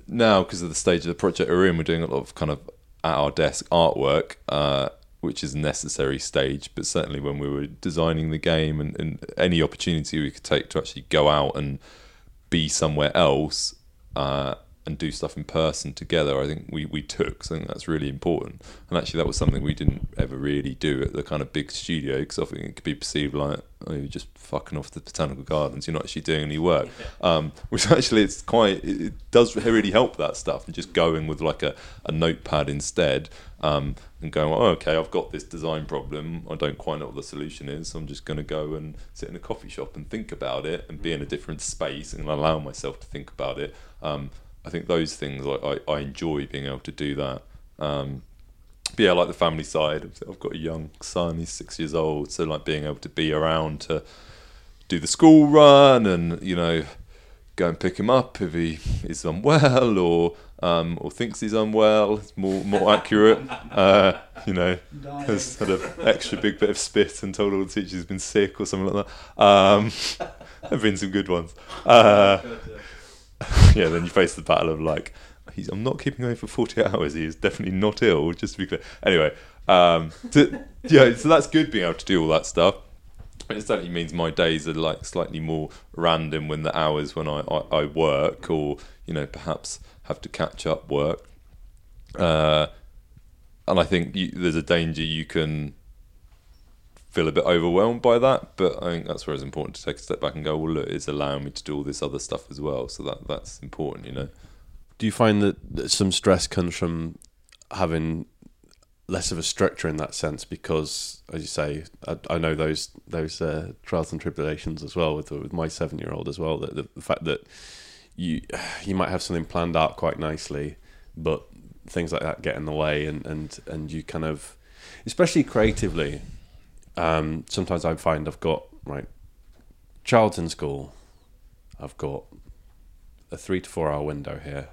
now because of the stage of the project we're in. We're doing a lot of kind of at our desk artwork. Uh, which is a necessary stage. But certainly when we were designing the game and, and any opportunity we could take to actually go out and be somewhere else uh, and do stuff in person together, I think we, we took. So I think that's really important. And actually, that was something we didn't ever really do at the kind of big studio because I think it could be perceived like oh, you're just fucking off the botanical gardens. You're not actually doing any work. Um, which actually, it's quite it does really help that stuff. And just going with like a, a notepad instead. Um, and going, oh, okay, I've got this design problem. I don't quite know what the solution is. I'm just going to go and sit in a coffee shop and think about it and be in a different space and allow myself to think about it. Um, I think those things, I, I, I, enjoy being able to do that. Um, but yeah, like the family side, I've got a young son, he's six years old. So, like, being able to be around to do the school run and, you know, go and pick him up if he is unwell or um, or thinks he's unwell. It's more more accurate. Uh, you know, has had an extra big bit of spit and told all the teachers he's been sick or something like that. Um, have been some good ones. Uh, yeah, then you face the battle of like, I'm not keeping away for 48 hours. He is definitely not ill. Just to be clear. Anyway, um, to, yeah, so that's good being able to do all that stuff. It certainly means my days are like slightly more random when the hours when I, I, I work or you know perhaps have to catch up work. Uh, and I think you, there's a danger you can feel a bit overwhelmed by that. But I think that's where it's important to take a step back and go, well, look, it's allowing me to do all this other stuff as well. So that that's important, you know. Do you find that, some stress comes from having less of a structure in that sense? Because, as you say, I, I know those those uh, trials and tribulations as well with with my seven year old as well. That the, the fact that you you might have something planned out quite nicely, but things like that get in the way, and and and you kind of, especially creatively. Um, sometimes I find I've got right, in school. I've got a three to four hour window here,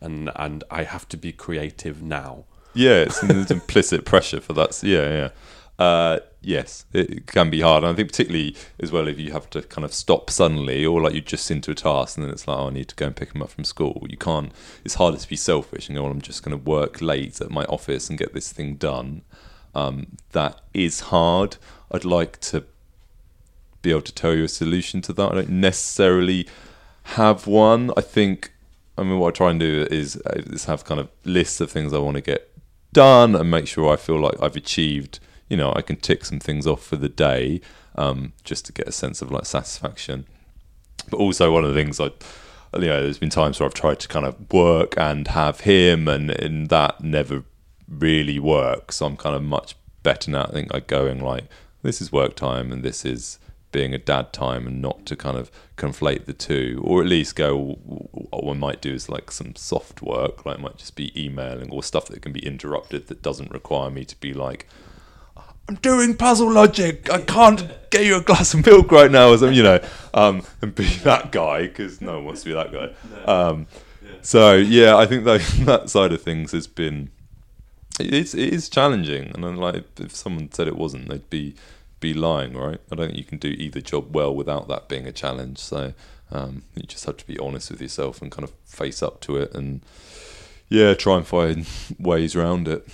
and and I have to be creative now. Yeah, it's there's implicit pressure for that. Yeah, yeah. Uh, yes, it can be hard. And I think particularly as well if you have to kind of stop suddenly, or like you just into a task, and then it's like, oh, I need to go and pick him up from school. You can't. It's harder to be selfish and go, well, I'm just going to work late at my office and get this thing done. Um, that is hard. I'd like to be able to tell you a solution to that. I don't necessarily have one. I think. I mean, what I try and do is, is have kind of lists of things I want to get done and make sure I feel like I've achieved. You know, I can tick some things off for the day um, just to get a sense of like satisfaction. But also, one of the things I, you know, there's been times where I've tried to kind of work and have him, and, and that never really works. So I'm kind of much better now. I think I going like this is work time and this is being a dad time and not to kind of conflate the two or at least go what one might do is like some soft work like might just be emailing or stuff that can be interrupted that doesn't require me to be like I'm doing puzzle logic I can't get you a glass of milk right now or something you know um, and be that guy because no one wants to be that guy um, so yeah I think that, that side of things has been it is, it is challenging and then like if someone said it wasn't they'd be be lying, right? I don't think you can do either job well without that being a challenge. So um, you just have to be honest with yourself and kind of face up to it, and yeah, try and find ways around it.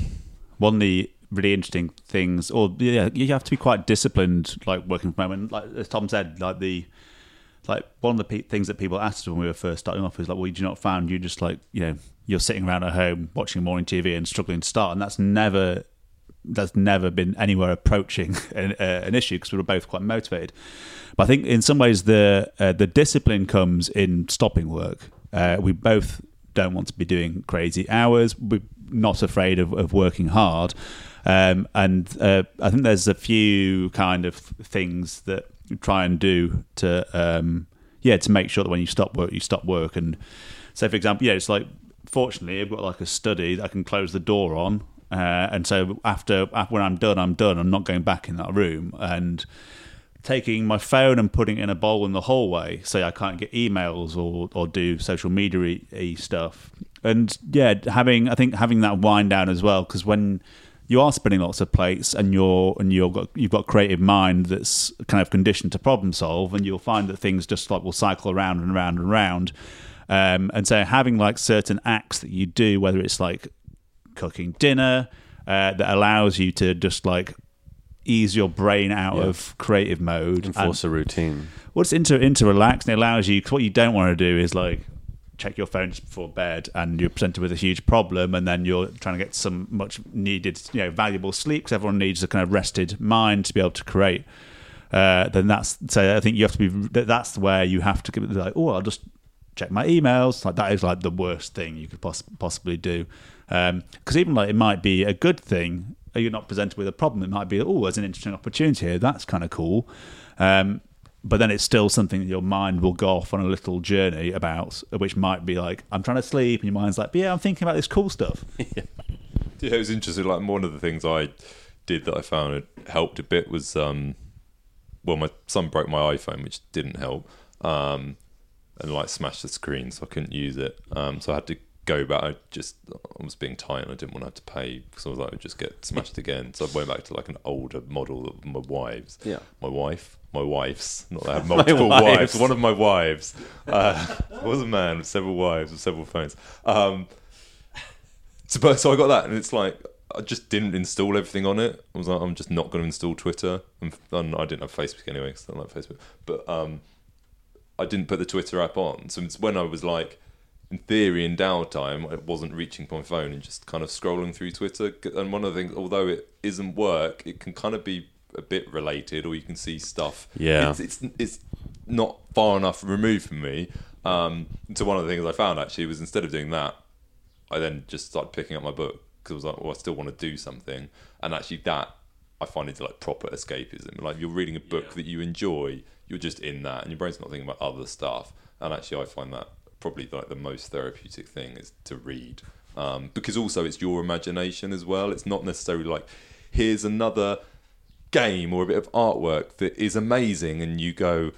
One of the really interesting things, or yeah, you have to be quite disciplined, like working from home. And like as Tom said, like the like one of the pe- things that people asked when we were first starting off is like, well, you do not found you just like you know you're sitting around at home watching morning TV and struggling to start, and that's never that's never been anywhere approaching an, uh, an issue because we were both quite motivated. But I think in some ways the uh, the discipline comes in stopping work. Uh, we both don't want to be doing crazy hours. We're not afraid of, of working hard. Um, and uh, I think there's a few kind of things that try and do to, um, yeah, to make sure that when you stop work, you stop work. And so, for example, yeah, it's like, fortunately, I've got like a study that I can close the door on uh, and so after, after when I'm done, I'm done. I'm not going back in that room and taking my phone and putting it in a bowl in the hallway so I can't get emails or, or do social media stuff. And yeah, having I think having that wind down as well because when you are spinning lots of plates and you're and you've got you've got creative mind that's kind of conditioned to problem solve and you'll find that things just like will cycle around and around and around. Um, and so having like certain acts that you do, whether it's like cooking dinner uh, that allows you to just like ease your brain out yeah. of creative mode enforce and, a routine well it's into into relax and it allows you cause what you don't want to do is like check your phone just before bed and you're presented with a huge problem and then you're trying to get some much needed you know valuable sleep because everyone needs a kind of rested mind to be able to create uh, then that's so I think you have to be that's where you have to give it like oh I'll just check my emails like that is like the worst thing you could poss- possibly do because um, even like it might be a good thing, you're not presented with a problem. It might be, oh, there's an interesting opportunity here. That's kind of cool. Um, but then it's still something that your mind will go off on a little journey about, which might be like, I'm trying to sleep, and your mind's like, yeah, I'm thinking about this cool stuff. yeah. yeah, it was interesting. Like one of the things I did that I found it helped a bit was, um, well, my son broke my iPhone, which didn't help, um, and like smashed the screen, so I couldn't use it. Um, so I had to go back. I just I was being tight and I didn't want to have to pay because I was like, I'd just get smashed again. So I went back to like an older model of my wife's. Yeah. My wife, my wife's. Not that I have multiple wives. One of my wives uh, was a man with several wives with several phones. Um, so, but, so I got that, and it's like I just didn't install everything on it. I was like, I'm just not going to install Twitter, and, and I didn't have Facebook anyway because I don't like Facebook. But um, I didn't put the Twitter app on. So it's when I was like in theory, in downtime, I wasn't reaching my phone and just kind of scrolling through Twitter. And one of the things, although it isn't work, it can kind of be a bit related, or you can see stuff. Yeah. it's it's, it's not far enough removed from me. Um, so one of the things I found actually was instead of doing that, I then just started picking up my book because I was like, well, I still want to do something, and actually that I find is like proper escapism. Like you're reading a book that you enjoy, you're just in that, and your brain's not thinking about other stuff. And actually, I find that probably like the most therapeutic thing is to read, um, because also it's your imagination as well. It's not necessarily like here's another game or a bit of artwork that is amazing, and you go.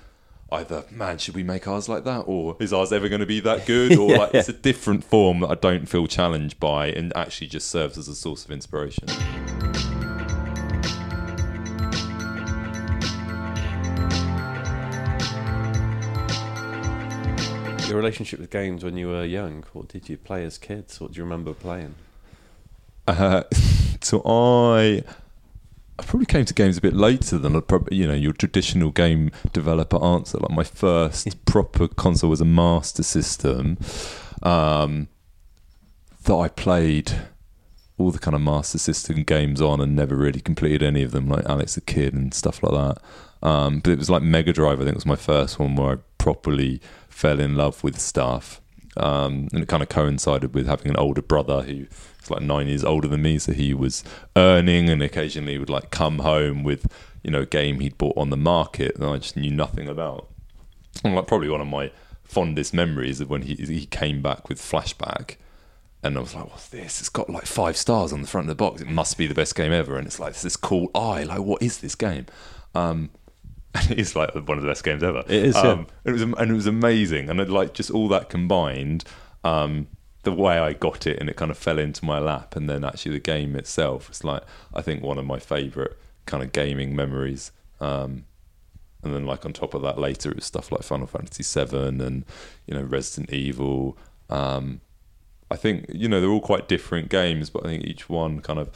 Either man, should we make ours like that, or is ours ever going to be that good? Or like it's a different form that I don't feel challenged by, and actually just serves as a source of inspiration. Your relationship with games when you were young. What did you play as kids? What do you remember playing? Uh, so I, I probably came to games a bit later than I'd probably, you know, your traditional game developer answer. Like my first proper console was a Master System, um, that I played all the kind of Master System games on and never really completed any of them, like Alex the Kidd and stuff like that. Um, but it was like Mega Drive. I think was my first one where I properly fell in love with stuff. Um, and it kind of coincided with having an older brother who was like nine years older than me, so he was earning and occasionally would like come home with you know a game he'd bought on the market that I just knew nothing about. And like probably one of my fondest memories of when he he came back with Flashback, and I was like, "What's this? It's got like five stars on the front of the box. It must be the best game ever." And it's like this cool eye. Like, what is this game? Um, and it is like one of the best games ever. It is, yeah. Um, it was, and it was amazing, and it, like just all that combined, um, the way I got it, and it kind of fell into my lap, and then actually the game itself was like I think one of my favourite kind of gaming memories. Um, and then like on top of that, later it was stuff like Final Fantasy VII and you know Resident Evil. Um, I think you know they're all quite different games, but I think each one kind of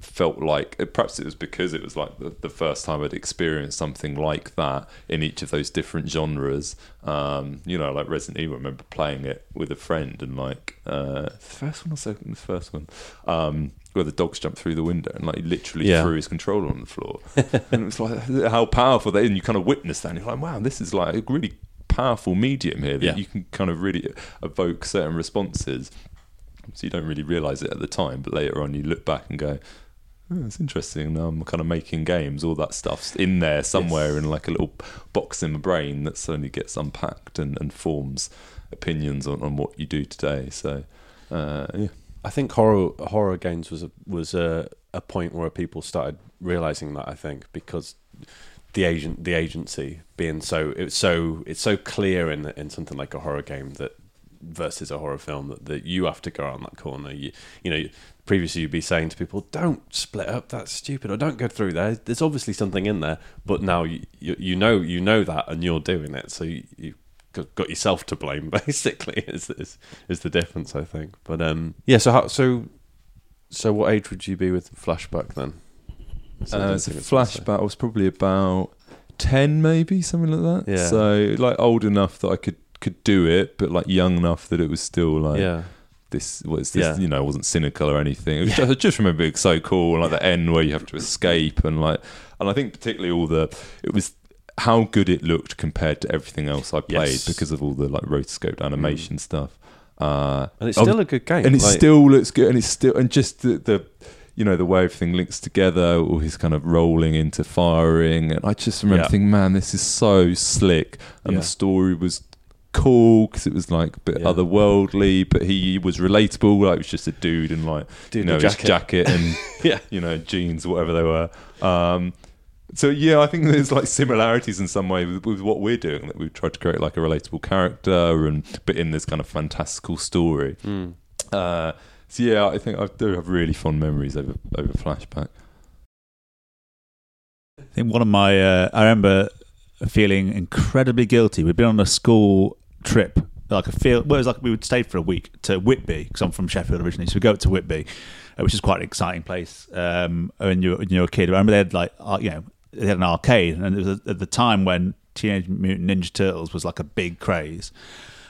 felt like perhaps it was because it was like the, the first time I'd experienced something like that in each of those different genres. Um, you know, like Resident Evil. I remember playing it with a friend and like uh, the first one or second, the first one, um, where the dogs jumped through the window and like he literally Yeah. threw his controller on the floor, and it was like how powerful that. And you kind of witness that, and you're like, wow, this is like a really powerful medium here that Yeah. you can kind of really evoke certain responses. So you don't really realize it at the time, but later on you look back and go, oh, "It's interesting." Now I'm kind of making games. All that stuff's in there somewhere in like a little box in my brain that suddenly gets unpacked and, and forms opinions on, on what you do today. So uh, yeah, I think horror horror games was a, was a, a point where people started realizing that. I think because the agent the agency being so it's so it's so clear in in something like a horror game that versus a horror film that, that you have to go around that corner. You you know previously you'd be saying to people don't split up that's stupid or don't go through there there's obviously something in there but now you you, you know you know that and you're doing it so you, you got yourself to blame basically is, is is the difference I think but um yeah so how so so what age would you be with flashback then So uh, it's a think it's necessary. flashback. I was probably about ten, maybe something like that. Yeah. So like old enough that I could could do it, but like young enough that it was still like yeah this was this, yeah. you know, wasn't cynical or anything it was just, I just remember being so cool like the end where you have to escape and like and I think particularly all the it was how good it looked compared to everything else I played Yes. because of all the like rotoscoped animation stuff uh and it's I was- still a good game and it like- still looks good and it's still and just the, the you know the way everything links together all his kind of rolling into firing and i just remember Yeah. thinking man this is so slick and Yeah. the story was cool because it was like a bit Yeah. otherworldly but he was relatable like it was just a dude in like Dude you in know a his jacket. jacket and yeah you know jeans whatever they were um so yeah, I think there's like similarities in some way with, with what we're doing. That we've tried to create like a relatable character, and but in this kind of fantastical story. Mm. Uh, so yeah, I think I do have really fond memories over over Flashback. I think one of my, uh, I remember feeling incredibly guilty. We'd been on a school trip, like a field. Well, it was like we would stay for a week to Whitby because I'm from Sheffield originally. So we go up to Whitby, uh, which is quite an exciting place um, when you're when you're a kid. I remember they had like uh, you know they had an arcade, and it was at the time when Teenage Mutant Ninja Turtles was like a big craze.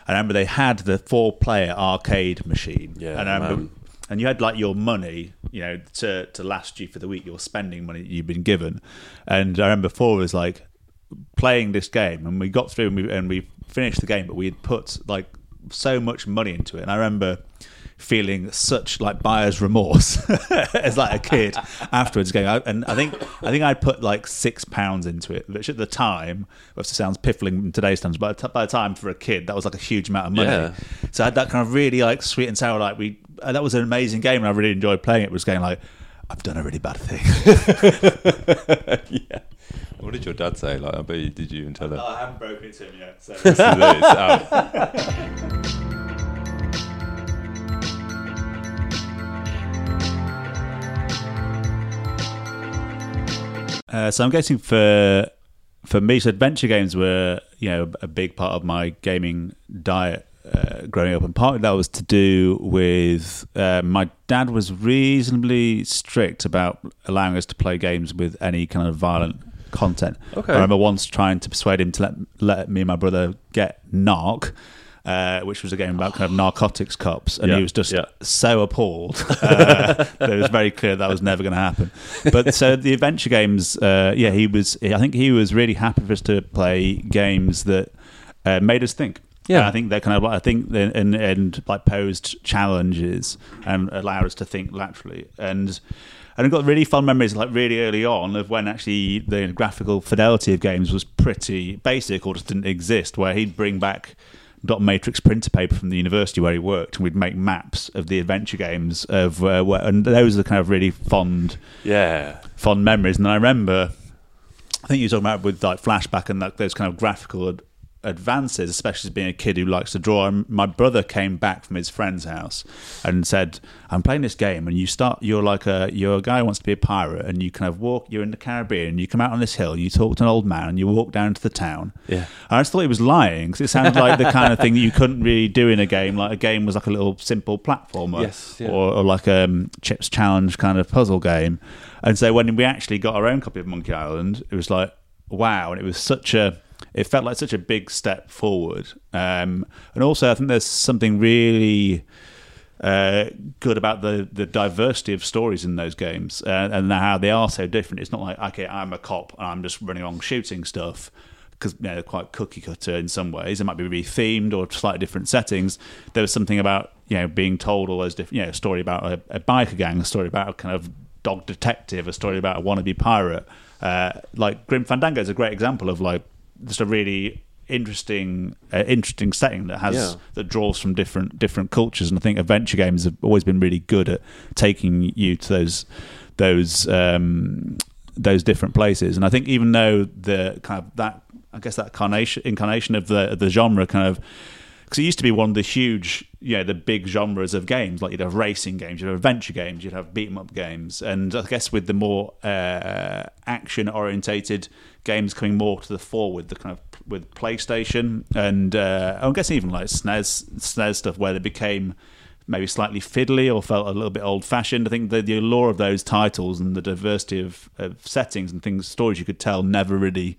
And I remember they had the four-player arcade machine, Yeah, and I remember man. and you had like your money, you know, to to last you for the week. You're spending money that you've been given, and I remember four was like playing this game, and we got through and we and we finished the game, but we had put like so much money into it, and I remember feeling such like buyer's remorse as like a kid afterwards going out and I think I think I put like six pounds into it which at the time which sounds piffling in today's terms but by the time for a kid that was like a huge amount of money Yeah. so I had that kind of really like sweet and sour like we uh, that was an amazing game and I really enjoyed playing it It was going like I've done a really bad thing yeah. What did your dad say? Like, I bet you, did you even tell her? I haven't broken it to him yet so This is it, it's out. Uh, so I'm guessing for for me, so adventure games were you know a big part of my gaming diet uh, growing up, and partly that was to do with uh, my dad was reasonably strict about allowing us to play games with any kind of violent content. Okay. I remember once trying to persuade him to let let me and my brother get Narc. Uh, which was a game about kind of narcotics cops, and Yeah, he was just yeah. so appalled uh, that it was very clear that was never going to happen. But so the adventure games, uh, yeah, he was. I think he was really happy for us to play games that uh, made us think. Yeah. And I think they kind of, I think, they- and and like posed challenges and allowed us to think laterally and. And I've got really fond memories, like really early on, of when actually the graphical fidelity of games was pretty basic or just didn't exist. Where he'd bring back dot matrix printer paper from the university where he worked, and we'd make maps of the adventure games of uh, where, and those are kind of really fond Yeah. fond memories. And I remember, I think you were talking about with like flashback and that, those kind of graphical advances, especially as being a kid who likes to draw. And my brother came back from his friend's house and said, "I'm playing this game, and you start. You're like a you're a guy who wants to be a pirate, and you kind of walk. You're in the Caribbean. You come out on this hill. You talk to an old man, and you walk down to the town. Yeah. I just thought he was lying because it sounded like the kind of thing that you couldn't really do in a game. Like a game was like a little simple platformer, Yes, yeah. or, or like a um, Chips Challenge kind of puzzle game. And so when we actually got our own copy of Monkey Island, it was like wow, and it was such a. It felt like such a big step forward, um, and also I think there's something really uh, good about the the diversity of stories in those games uh, and how they are so different. It's not like okay, I'm a cop and I'm just running along shooting stuff because you know, they're quite cookie cutter in some ways. It might be really themed or slightly different settings. There was something about you know being told all those different you know a story about a, a biker gang, a story about a kind of dog detective, a story about a wannabe pirate. Uh, like Grim Fandango is a great example of like just a really interesting uh, interesting setting that has Yeah. that draws from different different cultures and I think adventure games have always been really good at taking you to those those um, those different places and I think even though the kind of that I guess that incarnation incarnation of the the genre kind of because it used to be one of the huge, you know, the big genres of games. Like you'd have racing games, you'd have adventure games, you'd have beat 'em up games, and I guess with the more uh, action orientated games coming more to the fore with the kind of with PlayStation and uh, I'm guessing even like SNES SNES stuff where they became maybe slightly fiddly or felt a little bit old fashioned. I think the, the allure of those titles and the diversity of, of settings and things, stories you could tell, never really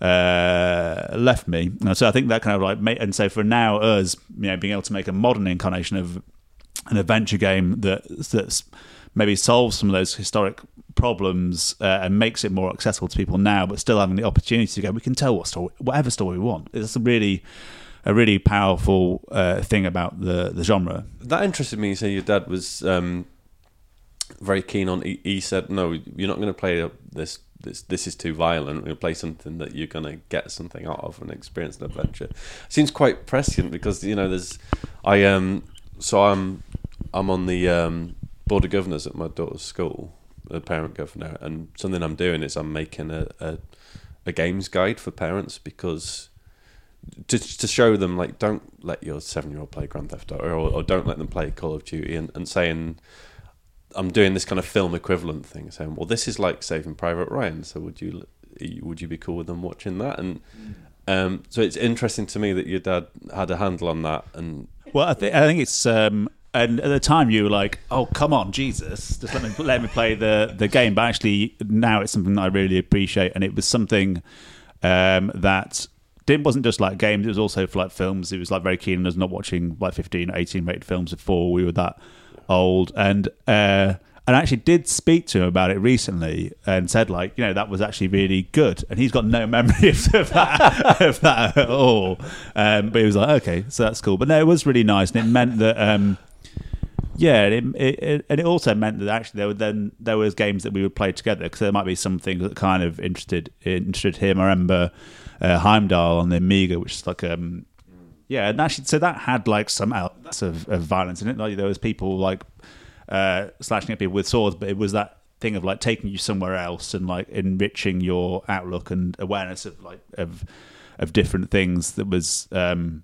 uh, left me. And so I think that kind of like, and so for now, us, you know, being able to make a modern incarnation of an adventure game that that's maybe solves some of those historic problems uh, and makes it more accessible to people now, but still having the opportunity to go, we can tell what story, whatever story we want. It's really, a really powerful uh, thing about the the genre. That interested me. Say your dad was um, very keen on. He, he said, "No, you're not going to play this. This this is too violent. To play something that you're to get something out of and experience an adventure." Seems quite prescient because you know there's. I um so I'm I'm on the um, board of governors at my daughter's school, the parent governor, and something I'm doing is I'm making a a, a games guide for parents because to to show them like don't let your seven year old play Grand Theft Auto or, or don't let them play Call of Duty and, and saying I'm doing this kind of film equivalent thing saying well this is like Saving Private Ryan so would you would you be cool with them watching that and um, so it's interesting to me that your dad had a handle on that and Well, I, th- I think it's. Um, and at the time, you were like, "Oh, come on, Jesus, just let me let me play the the game." But actually, now it's something that I really appreciate, and it was something um, that didn't wasn't just like games; it was also for like films. It was like very keen on us not watching like 15, 18 rated films before we were that old, and uh, and I actually did speak to him about it recently, and said like, you know, that was actually really good, and he's got no memory of that, of that at all. Um, but he was like, okay, so that's cool. But no, it was really nice, and it meant that. Um, yeah, it, it, it, and it also meant that actually there were then there was games that we would play together because there might be some things that kind of interested interested him. I remember uh, Heimdall on the Amiga, which is like um yeah, and actually so that had like some elements of, of violence in it. Like there was people like uh, slashing at people with swords, but it was that thing of like taking you somewhere else and like enriching your outlook and awareness of like of of different things that was um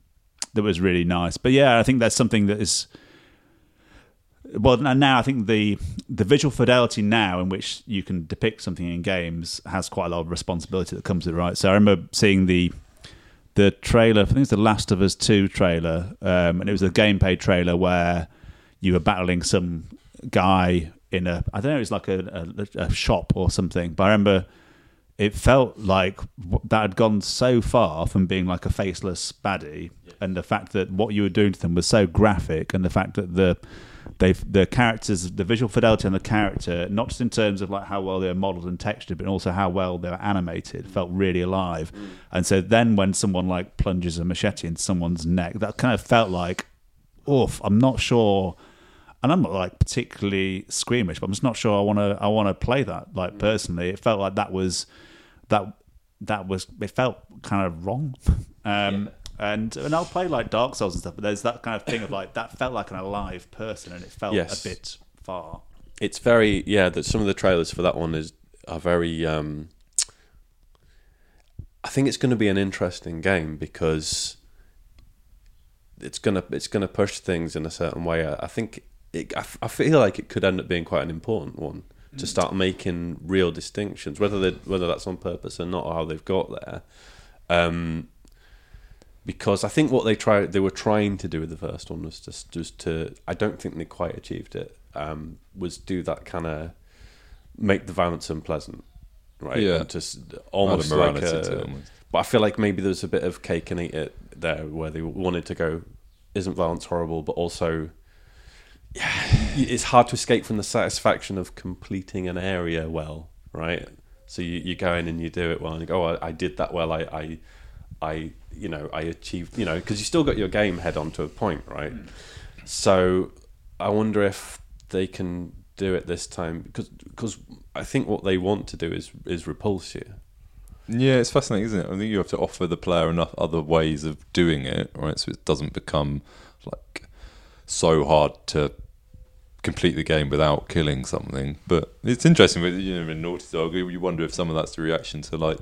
that was really nice. But yeah, I think that's something that is well now I think the the visual fidelity now in which you can depict something in games has quite a lot of responsibility that comes with it, right? So I remember seeing the the trailer. I think it's the Last of Us Two trailer, um, and it was a gameplay trailer where you were battling some guy in a I don't know, it was like a, a, a shop or something. But I remember it felt like that had gone so far from being like a faceless baddie, yeah. and the fact that what you were doing to them was so graphic, and the fact that the they the characters, the visual fidelity on the character, not just in terms of like how well they're modelled and textured, but also how well they're animated, felt really alive. And so then when someone like plunges a machete into someone's neck, that kind of felt like, oof, I'm not sure. And I'm not like particularly squeamish, but I'm just not sure I want to. I want to play that. Like personally, it felt like that was that that was. It felt kind of wrong. Um, yeah and and I'll play like Dark Souls and stuff, but there's that kind of thing of like that felt like an alive person, and it felt yes. a bit far. It's very yeah. That some of the trailers for that one is are very. Um, I think it's going to be an interesting game because it's gonna it's gonna push things in a certain way. I, I think it, I, f- I feel like it could end up being quite an important one to mm. start making real distinctions, whether they, whether that's on purpose or not, or how they've got there. Um, because I think what they try they were trying to do with the first one was just just to I don't think they quite achieved it um, was do that kind of make the violence unpleasant right? Yeah. Just almost like a, but I feel like maybe there's a bit of cake and eat it there where they wanted to go isn't violence horrible but also yeah, it's hard to escape from the satisfaction of completing an area well right? So you, you go in and you do it well and you go oh I, I did that well. I, I I you know I achieved you know because you still got your game head on to a point right? Mm. so I wonder if they can do it this time because because I think what they want to do is is repulse you. Yeah it's fascinating isn't it? I think you have to offer the player enough other ways of doing it right? So it doesn't become like so hard to complete the game without killing something. But it's interesting with you know in Naughty Dog you wonder if some of that's the reaction to like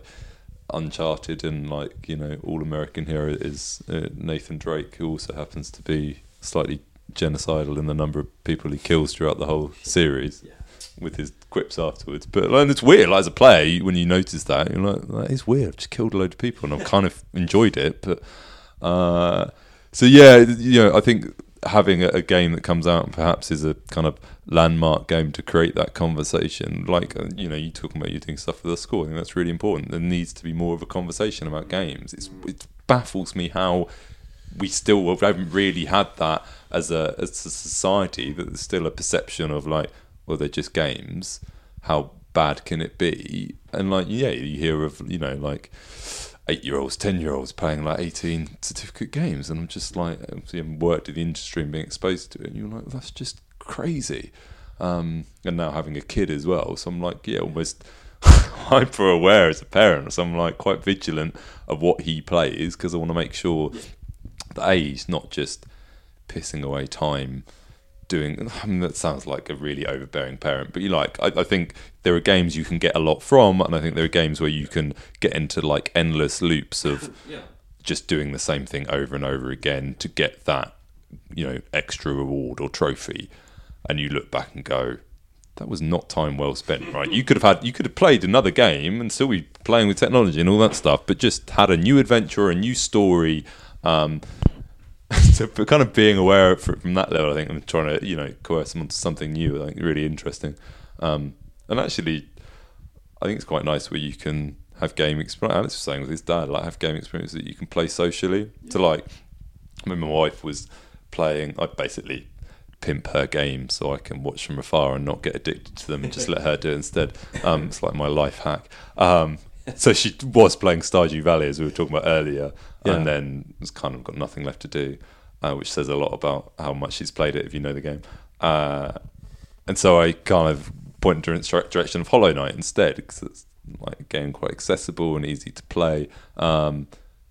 Uncharted and like you know all American hero is uh, Nathan Drake, who also happens to be slightly genocidal in the number of people he kills throughout the whole series. Yeah. With his quips afterwards, but like, it's weird. Like as a player, when you notice that, you're like, "That is weird." I've just killed a load of people, and I've kind of enjoyed it. But uh, so yeah, you know, I think having a, a, game that comes out and perhaps is a kind of landmark game to create that conversation. Like uh, you know, you talking about you doing stuff with the school. I think that's really important. There needs to be more of a conversation about games. It's, it baffles me how we still haven't really had that as a as a society. That there's still a perception of like, well, they're just games. How bad can it be? And like, yeah, you hear of you know like eight year olds, ten year olds playing like eighteen certificate games, and I'm just like, obviously, I've worked in the industry and being exposed to it, and you're like, that's just crazy. Um, and now having a kid as well, so I'm like, yeah, almost hyper aware as a parent. So I'm like quite vigilant of what he plays because I want to make sure that a he's not just pissing away time doing. I mean, that sounds like a really overbearing parent, but you like. I, I, think there are games you can get a lot from, and I think there are games where you can get into like endless loops of yeah. just doing the same thing over and over again to get that, you know, extra reward or trophy, and you look back and go. That was not time well spent, right? You could have had, you could have played another game and still be playing with technology and all that stuff, but just had a new adventure, a new story, um, so kind of being aware of it from that level, I think I'm trying to you know coerce them onto something new. I think really interesting, um, and actually, I think it's quite nice where you can have game experience. Alex was saying with his dad, like have game experience that you can play socially. Yeah. To like, I mean, my wife was playing. I basically pimp her game so I can watch from afar and not get addicted to them and just let her do it instead. Um, it's like my life hack. Um, so she was playing Stardew Valley as we were talking about earlier, Yeah. and then has kind of got nothing left to do, uh, which says a lot about how much she's played it if you know the game. Uh, and so I kind of pointed her in the direction of Hollow Knight instead because it's like a game quite accessible and easy to play. Um,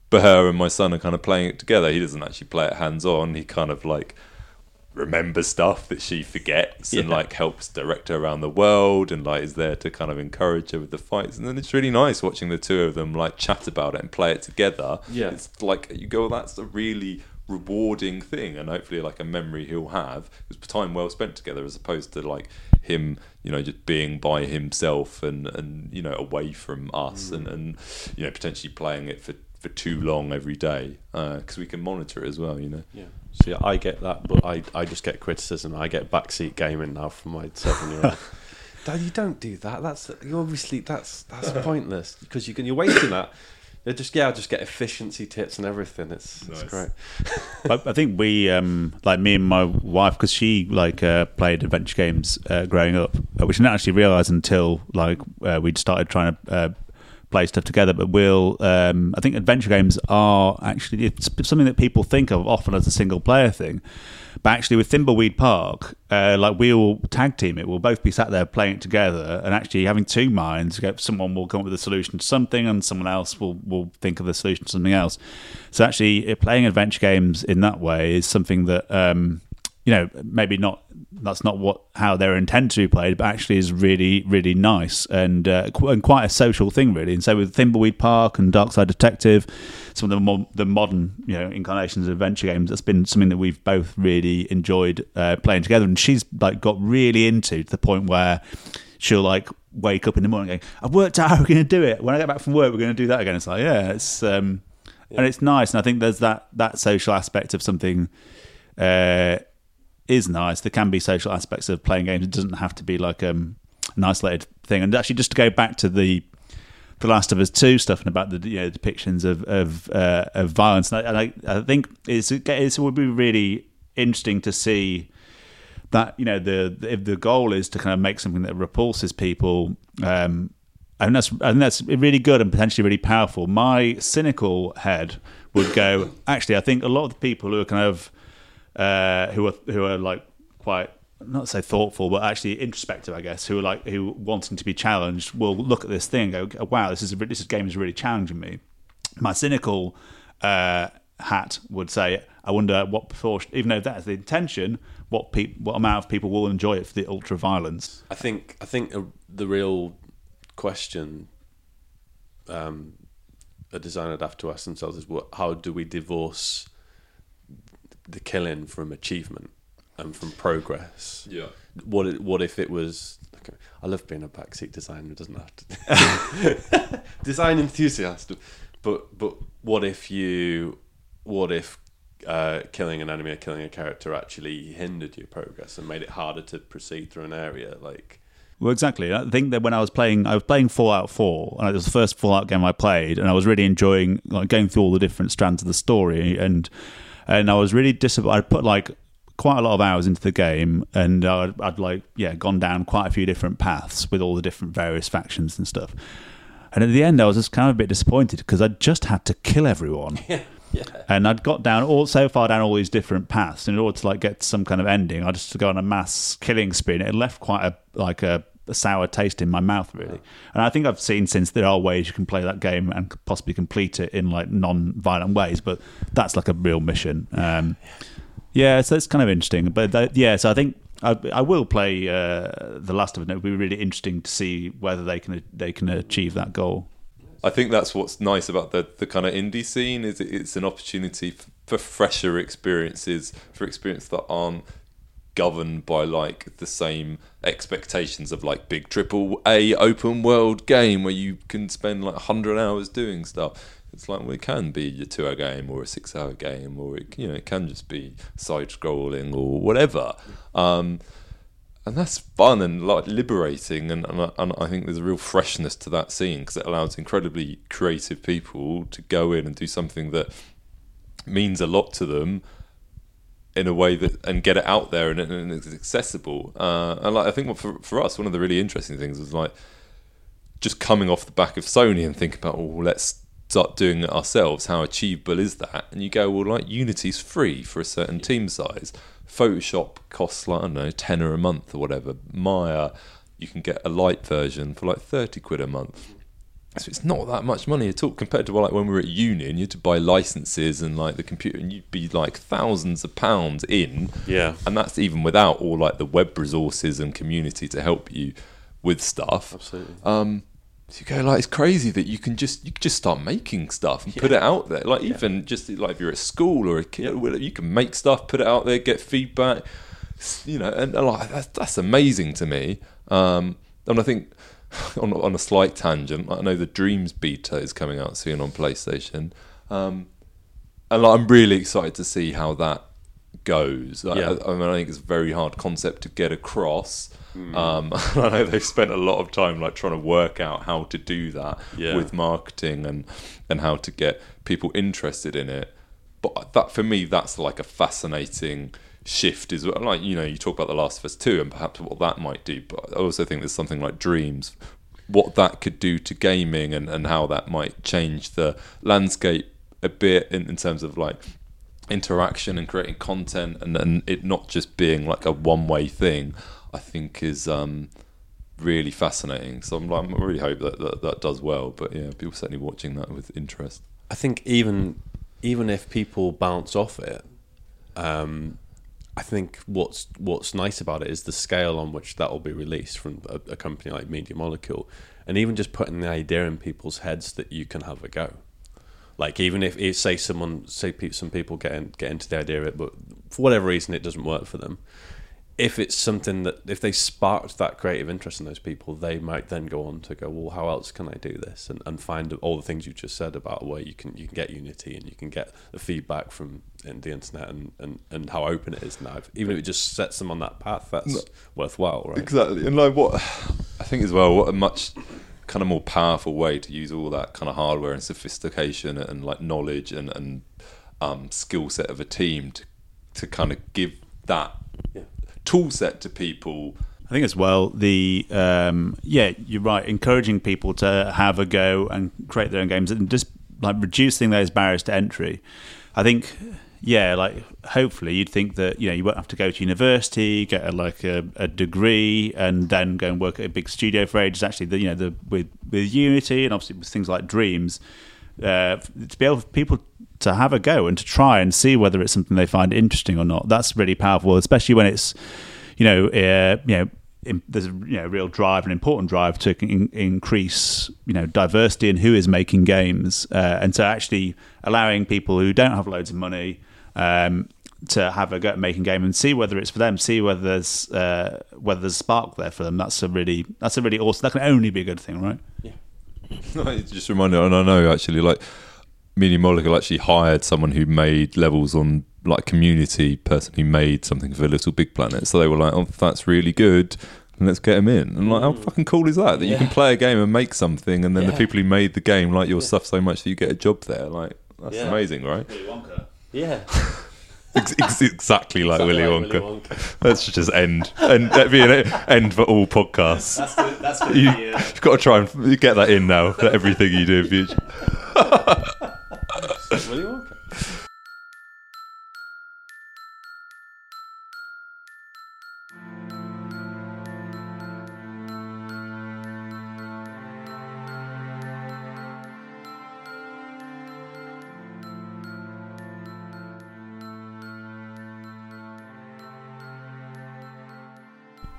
but her and my son are kind of playing it together. He doesn't actually play it hands on. He kind of like remembers stuff that she forgets and like helps direct her around the world and like is there to kind of encourage her with the fights. And then it's really nice watching the two of them like chat about it and play it together. Yeah. It's like you go, that's a really rewarding thing and hopefully like a memory he'll have. It was time well spent together as opposed to like him, you know, just being by himself and, and you know, away from us mm. and, and you know, potentially playing it for, for too long every day because we can monitor it as well, you know. Yeah. See, I get that, but I, I just get criticism. I get backseat gaming now from my seven year old. Dad, you don't do that. That's you obviously that's that's pointless because you can you're wasting that. They just yeah, I just get efficiency tips and everything. It's, it's Nice. great. I, I think we, um, like me and my wife, because she like uh, played adventure games uh, growing up, uh, which I didn't actually realise until like uh, we'd started trying to uh, play stuff together. But we'll, um, I think adventure games are actually it's something that people think of often as a single player thing. But actually, with Thimbleweed Park, uh, like we'll tag team it. We'll both be sat there playing it together, and actually having two minds. Someone will come up with a solution to something, and someone else will will think of the solution to something else. So actually, playing adventure games in that way is something that um, you know maybe not. That's not what how they're intended to be played, but actually is really really nice and uh, qu- and quite a social thing really. And so with Thimbleweed Park and Darkside Detective, some of the more, the modern you know incarnations of adventure games, that's been something that we've both really enjoyed uh, playing together. And she's like got really into to the point where she'll like wake up in the morning going, "I've worked out how we're going to do it. When I get back from work, we're going to do that again." It's like, yeah, it's um, and it's nice. And I think there's that that social aspect of something. Uh, is nice. There can be social aspects of playing games. It doesn't have to be like um, an isolated thing. And actually, just to go back to the the Last of Us Two stuff and about the you know, depictions of of, uh, of violence, and I, and I, I think it's, it would be really interesting to see that you know the if the goal is to kind of make something that repulses people. Um, think that's I think that's really good and potentially really powerful. My cynical head would go, actually, I think a lot of the people who are kind of uh, who are who are like quite not to say thoughtful, but actually introspective, I guess, who are like who wanting to be challenged will look at this thing and go, "Wow, this is a, this game is really challenging me." My cynical uh, hat would say, "I wonder what proportion, even though that's the intention, what pe- what amount of people will enjoy it for the ultra violence." I think I think uh, the real question um, a designer would have to ask themselves is what how do we divorce the killing from achievement and from progress? Yeah. What i- what if it was? okay, I love being a backseat designer. It doesn't have to design enthusiast, but but what if you what if uh, killing an enemy or killing a character actually hindered your progress and made it harder to proceed through an area like Well, exactly. I think that when I was playing, I was playing Fallout Four, and it was the first Fallout game I played, and I was really enjoying like going through all the different strands of the story, and and I was really disappointed. I put like quite a lot of hours into the game, and I'd, I'd like yeah gone down quite a few different paths with all the different various factions and stuff. And at the end, I was just kind of a bit disappointed because I just had to kill everyone. Yeah. And I'd got down all so far down all these different paths in order to like get to some kind of ending. I just to go on a mass killing spree. And it left quite a like a, a sour taste in my mouth, really. And I think I've seen since there are ways you can play that game and possibly complete it in like non-violent ways, but that's like a real mission. Um, yeah, so it's kind of interesting. But yeah, so I think I, I will play uh, the Last of It. It would be really interesting to see whether they can they can achieve that goal. I think that's what's nice about the the kind of indie scene is it's an opportunity f- for fresher experiences, for experiences that aren't governed by like the same expectations of like big triple A open world game where you can spend like 100 hours doing stuff. It's like well, it can be a two hour game or a six hour game or it, you know it can just be side scrolling or whatever. Um, and that's fun and like liberating and, and, I- and i think there's a real freshness to that scene because it allows incredibly creative people to go in and do something that means a lot to them in a way that and get it out there and, and it's accessible. Uh, and like I think for for us, one of the really interesting things was like just coming off the back of Sony and thinking about, well, let's start doing it ourselves. How achievable is that? And you go, well, like Unity's free for a certain team size. Photoshop costs like I don't know, tenner a month or whatever. Maya, you can get a light version for like thirty quid a month. So it's not that much money at all compared to like when we were at uni and you had to buy licenses and like the computer and you'd be like thousands of pounds in. Yeah. And that's even without all like the web resources and community to help you with stuff. Absolutely. Um, so you go like it's crazy that you can just you can just start making stuff and put it out there. Like even just like if you're at school or a kid, whatever, you can make stuff, put it out there, get feedback. You know, and, and like that's that's amazing to me. Um, and I think on on a slight tangent, I know the Dreams beta is coming out soon on PlayStation. Um, and like, I'm really excited to see how that goes. I- Yeah. I, I mean, I think it's a very hard concept to get across. Um, I know they've spent a lot of time like trying to work out how to do that Yeah. with marketing and and how to get people interested in it. But that for me, that's like a fascinating shift. Is like you know you talk about the Last of Us two and perhaps what that might do. But I also think there's something like Dreams, what that could do to gaming and and how that might change the landscape a bit in, in terms of like interaction and creating content and, and it not just being like a one way thing, I think is um, really fascinating. So I'm, I'm- I really hope that, that that does well. But yeah, people certainly watching that with interest. I think even even if people bounce off it, um, I think what's what's nice about it is the scale on which that will be released from a, a company like Media Molecule, and even just putting the idea in people's heads that you can have a go. Like even if, if say someone say pe- some people get in, get into the idea of it, but for whatever reason it doesn't work for them. If it's something that if they sparked that creative interest in those people, they might then go on to go, well, how else can I do this? And, and find all the things you just said about where you can you can get Unity and you can get the feedback from in the internet and, and, and how open it is now. Even if it just sets them on that path, that's worthwhile, right? Exactly, and like what I think as well, what a much kind of more powerful way to use all that kind of hardware and sophistication and like knowledge and and um, skill set of a team to to kind of give that Yeah. Tool set to people. I think as well the um, yeah you're right encouraging people to have a go and create their own games and just like reducing those barriers to entry. I think yeah like hopefully you'd think that you know you won't have to go to university get a, like a, a degree and then go and work at a big studio for ages. Actually the you know the with with Unity and obviously with things like Dreams uh, to be able for people to have a go and to try and see whether it's something they find interesting or not. That's really powerful, especially when it's you know uh, you know in, there's a you know real drive, an important drive to in, increase you know diversity in who is making games uh, and so actually allowing people who don't have loads of money. Um, to have a go at making game and see whether it's for them, see whether there's uh, whether there's spark there for them. That's a really that's a really awesome. That can only be a good thing, right? it just reminded, and I know actually, like Media Molecule actually hired someone who made levels on like community person who made something for Little Big Planet. So they were like, "Oh, that's really good." And let's get him in. And like, how mm. fucking cool is that? That you can play a game and make something, and then the people who made the game like your stuff so much that you get a job there. Like, that's Yeah. amazing, right? Yeah. Ex- ex- exactly like Willy Something Wonka. like Willy Wonka. Let's just end. And that'd be an end for all podcasts. That's the, that's the, You, have got to try and get that in now for everything you do in future.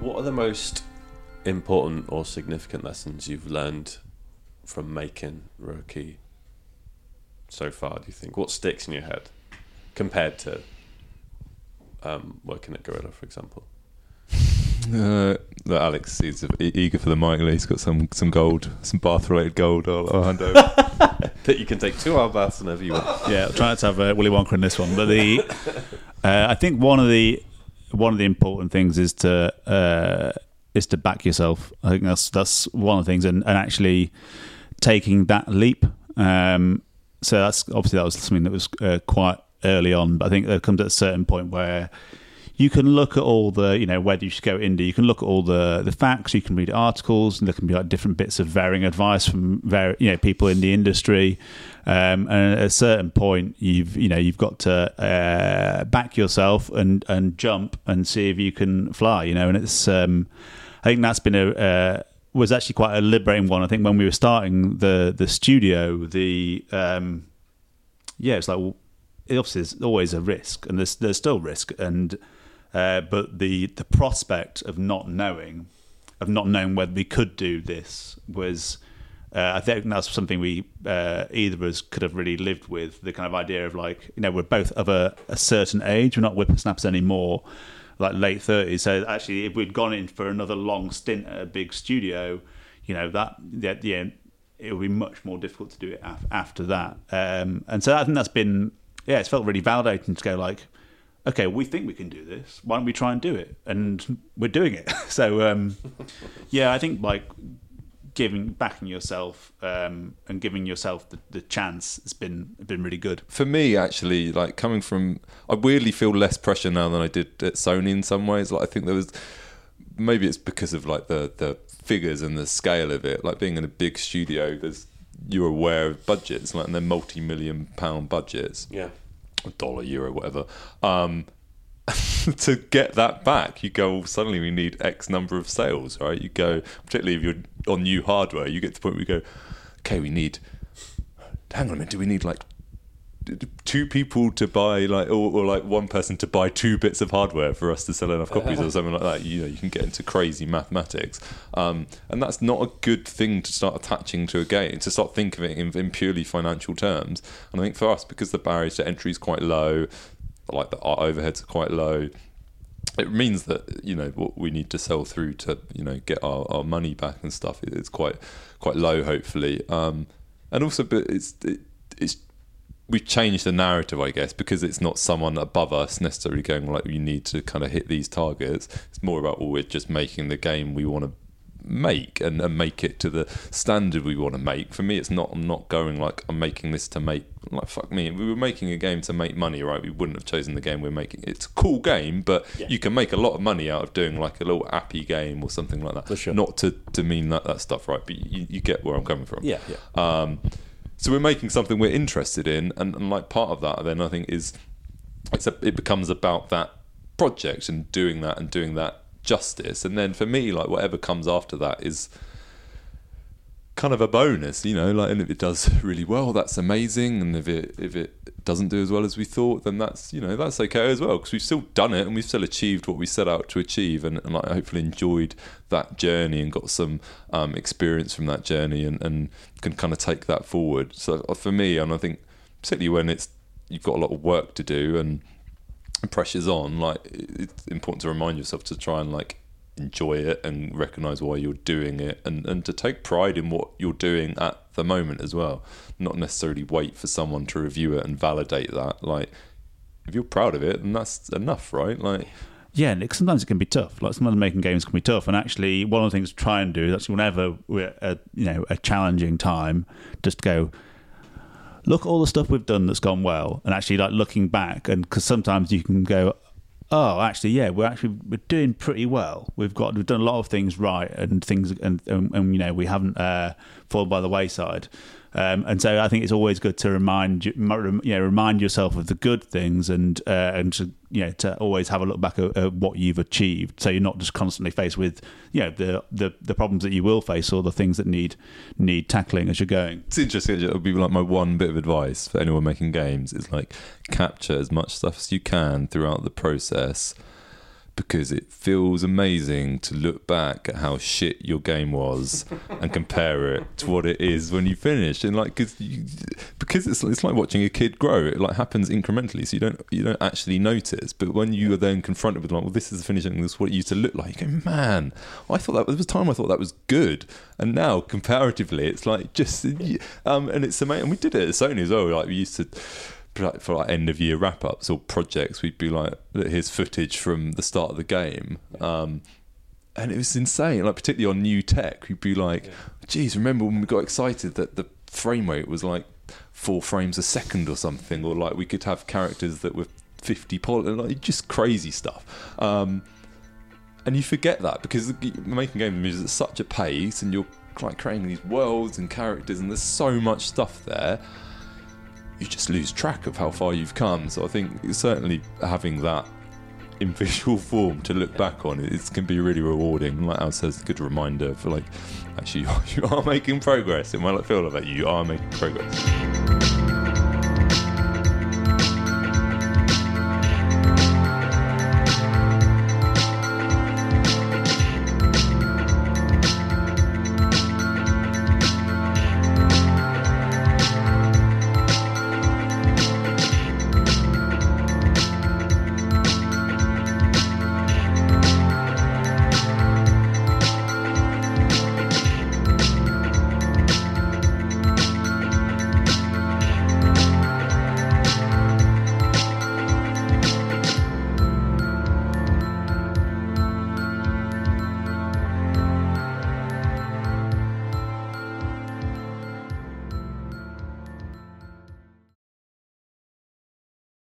What are the most important or significant lessons you've learned from making Röki so far, do you think? What sticks in your head compared to um, working at Guerrilla, for example? Uh, look, Alex is eager for the mic. He's got some some gold, some bath related gold. I'll, I'll hand over. That you can take two hour baths whenever you want. yeah, I'll try not to have uh, Willy Wonka in this one. But the, uh, I think one of the one of the important things is to uh, is to back yourself. I think that's that's one of the things, and, and actually taking that leap. Um, so that's obviously that was something that was uh, quite early on, but I think there comes at a certain point where you can look at all the, you know, whether you should go indie. You can look at all the the facts. You can read articles, and there can be like different bits of varying advice from very, you know, people in the industry. Um, and at a certain point, you've you know you've got to uh, back yourself and and jump and see if you can fly. You know, and it's um, I think that's been a uh, was actually quite a liberating one. I think when we were starting the the studio, the um, yeah, it's like well, it obviously there's always a risk, and there's there's still risk, and uh, but the the prospect of not knowing, of not knowing whether we could do this was. Uh, I think that's something we uh, either of us could have really lived with. The kind of idea of like, you know, we're both of a, a certain age. We're not whippersnappers anymore, like late thirties. So actually, if we'd gone in for another long stint at a big studio, you know, that yeah, yeah it would be much more difficult to do it af- after that. Um, and so I think that's been yeah, it's felt really validating to go like, okay, we think we can do this. Why don't we try and do it? And we're doing it. so um, yeah, I think like giving backing yourself um, and giving yourself the, the chance has been been really good. For me, actually, like coming from, I weirdly feel less pressure now than I did at Sony in some ways. Like I think there was, maybe it's because of like the the figures and the scale of it. Like being in a big studio, there's you're aware of budgets, like and they're multi-million pound budgets. Yeah. Dollar, euro, whatever. Um, to get that back, you go. Well, suddenly, we need X number of sales, right? You go, particularly if you're on new hardware, you get to the point where you go, okay, we need. Hang on a minute, do we need like two people to buy like or, or, like one person to buy two bits of hardware for us to sell enough copies or something like that you know you can get into crazy mathematics. Um, and that's not a good thing to start attaching to a game to start thinking of it in, in, purely financial terms. And I think for us because the barriers to entry is quite low like the our overheads are quite low it means that you know what we need to sell through to you know get our, our money back and stuff it's quite quite low hopefully. Um, and also but it's it, it's we've changed the narrative, I guess, because it's not someone above us necessarily going like you need to kind of hit these targets. It's more about well, we're just making the game we want to make and, and make it to the standard we want to make. For me, it's not. I'm not going like I'm making this to make like fuck me. We were making a game to make money, right? We wouldn't have chosen the game we're making. It's a cool game, but yeah. you can make a lot of money out of doing like a little appy game or something like that. For Sure. Not to to mean that that stuff, right? But you, you get where I'm coming from. Yeah, yeah. Um, so we're making something we're interested in, and, and like part of that, then I think is it's a, it becomes about that project and doing that and doing that justice. And then for me, like whatever comes after that is kind of a bonus, you know. Like, and if it does really well, that's amazing. And if it if it doesn't do as well as we thought, then that's you know that's okay as well because we've still done it and we've still achieved what we set out to achieve, and, and like hopefully enjoyed that journey and got some um, experience from that journey and, and can kind of take that forward. So uh, for me, and I think particularly when it's you've got a lot of work to do and pressure's on, like it's important to remind yourself to try and like enjoy it and recognize why you're doing it and, and to take pride in what you're doing at the moment as well. Not necessarily wait for someone to review it and validate that. Like, if you're proud of it, then that's enough, right? Like, yeah, and sometimes it can be tough. Like sometimes making games can be tough, and actually, one of the things to try and do actually whenever we're at you know a challenging time, just go look all the stuff we've done that's gone well, and actually like looking back, and because sometimes you can go, oh, actually, yeah, we're actually we're doing pretty well. We've got we've done a lot of things right, and things, and and, and you know, we haven't uh, fallen by the wayside. Um, and so I think it's always good to remind you, know, remind yourself of the good things and uh, and to you know to always have a look back at, at, what you've achieved. So you're not just constantly faced with you know the, the the problems that you will face or the things that need need tackling as you're going. It's interesting. It would be like my one bit of advice for anyone making games is like capture as much stuff as you can throughout the process because it feels amazing to look back at how shit your game was and compare it to what it is when you finish. And like cause you, because it's it's like watching a kid grow. It like happens incrementally so you don't you don't actually notice. But when you are then confronted with like well this is the finishing this is what it used to look like you go man I thought that there was time I thought that was good. And now comparatively it's like just um and it's amazing and we did it at Sony as well. Like we used to for like end of year wrap ups or projects, we'd be like, here's footage from the start of the game. Um, and it was insane, like particularly on new tech, we'd be like, geez, remember when we got excited that the frame rate was like four frames a second or something, or like we could have characters that were 50 poly, like just crazy stuff. Um, and you forget that because making game moves at such a pace, and you're like creating these worlds and characters, and there's so much stuff there. You just lose track of how far you've come. So I think certainly having that in visual form to look back on it can be really rewarding. Like Al says, a good reminder for like actually you are making progress. It might feel like you are making progress.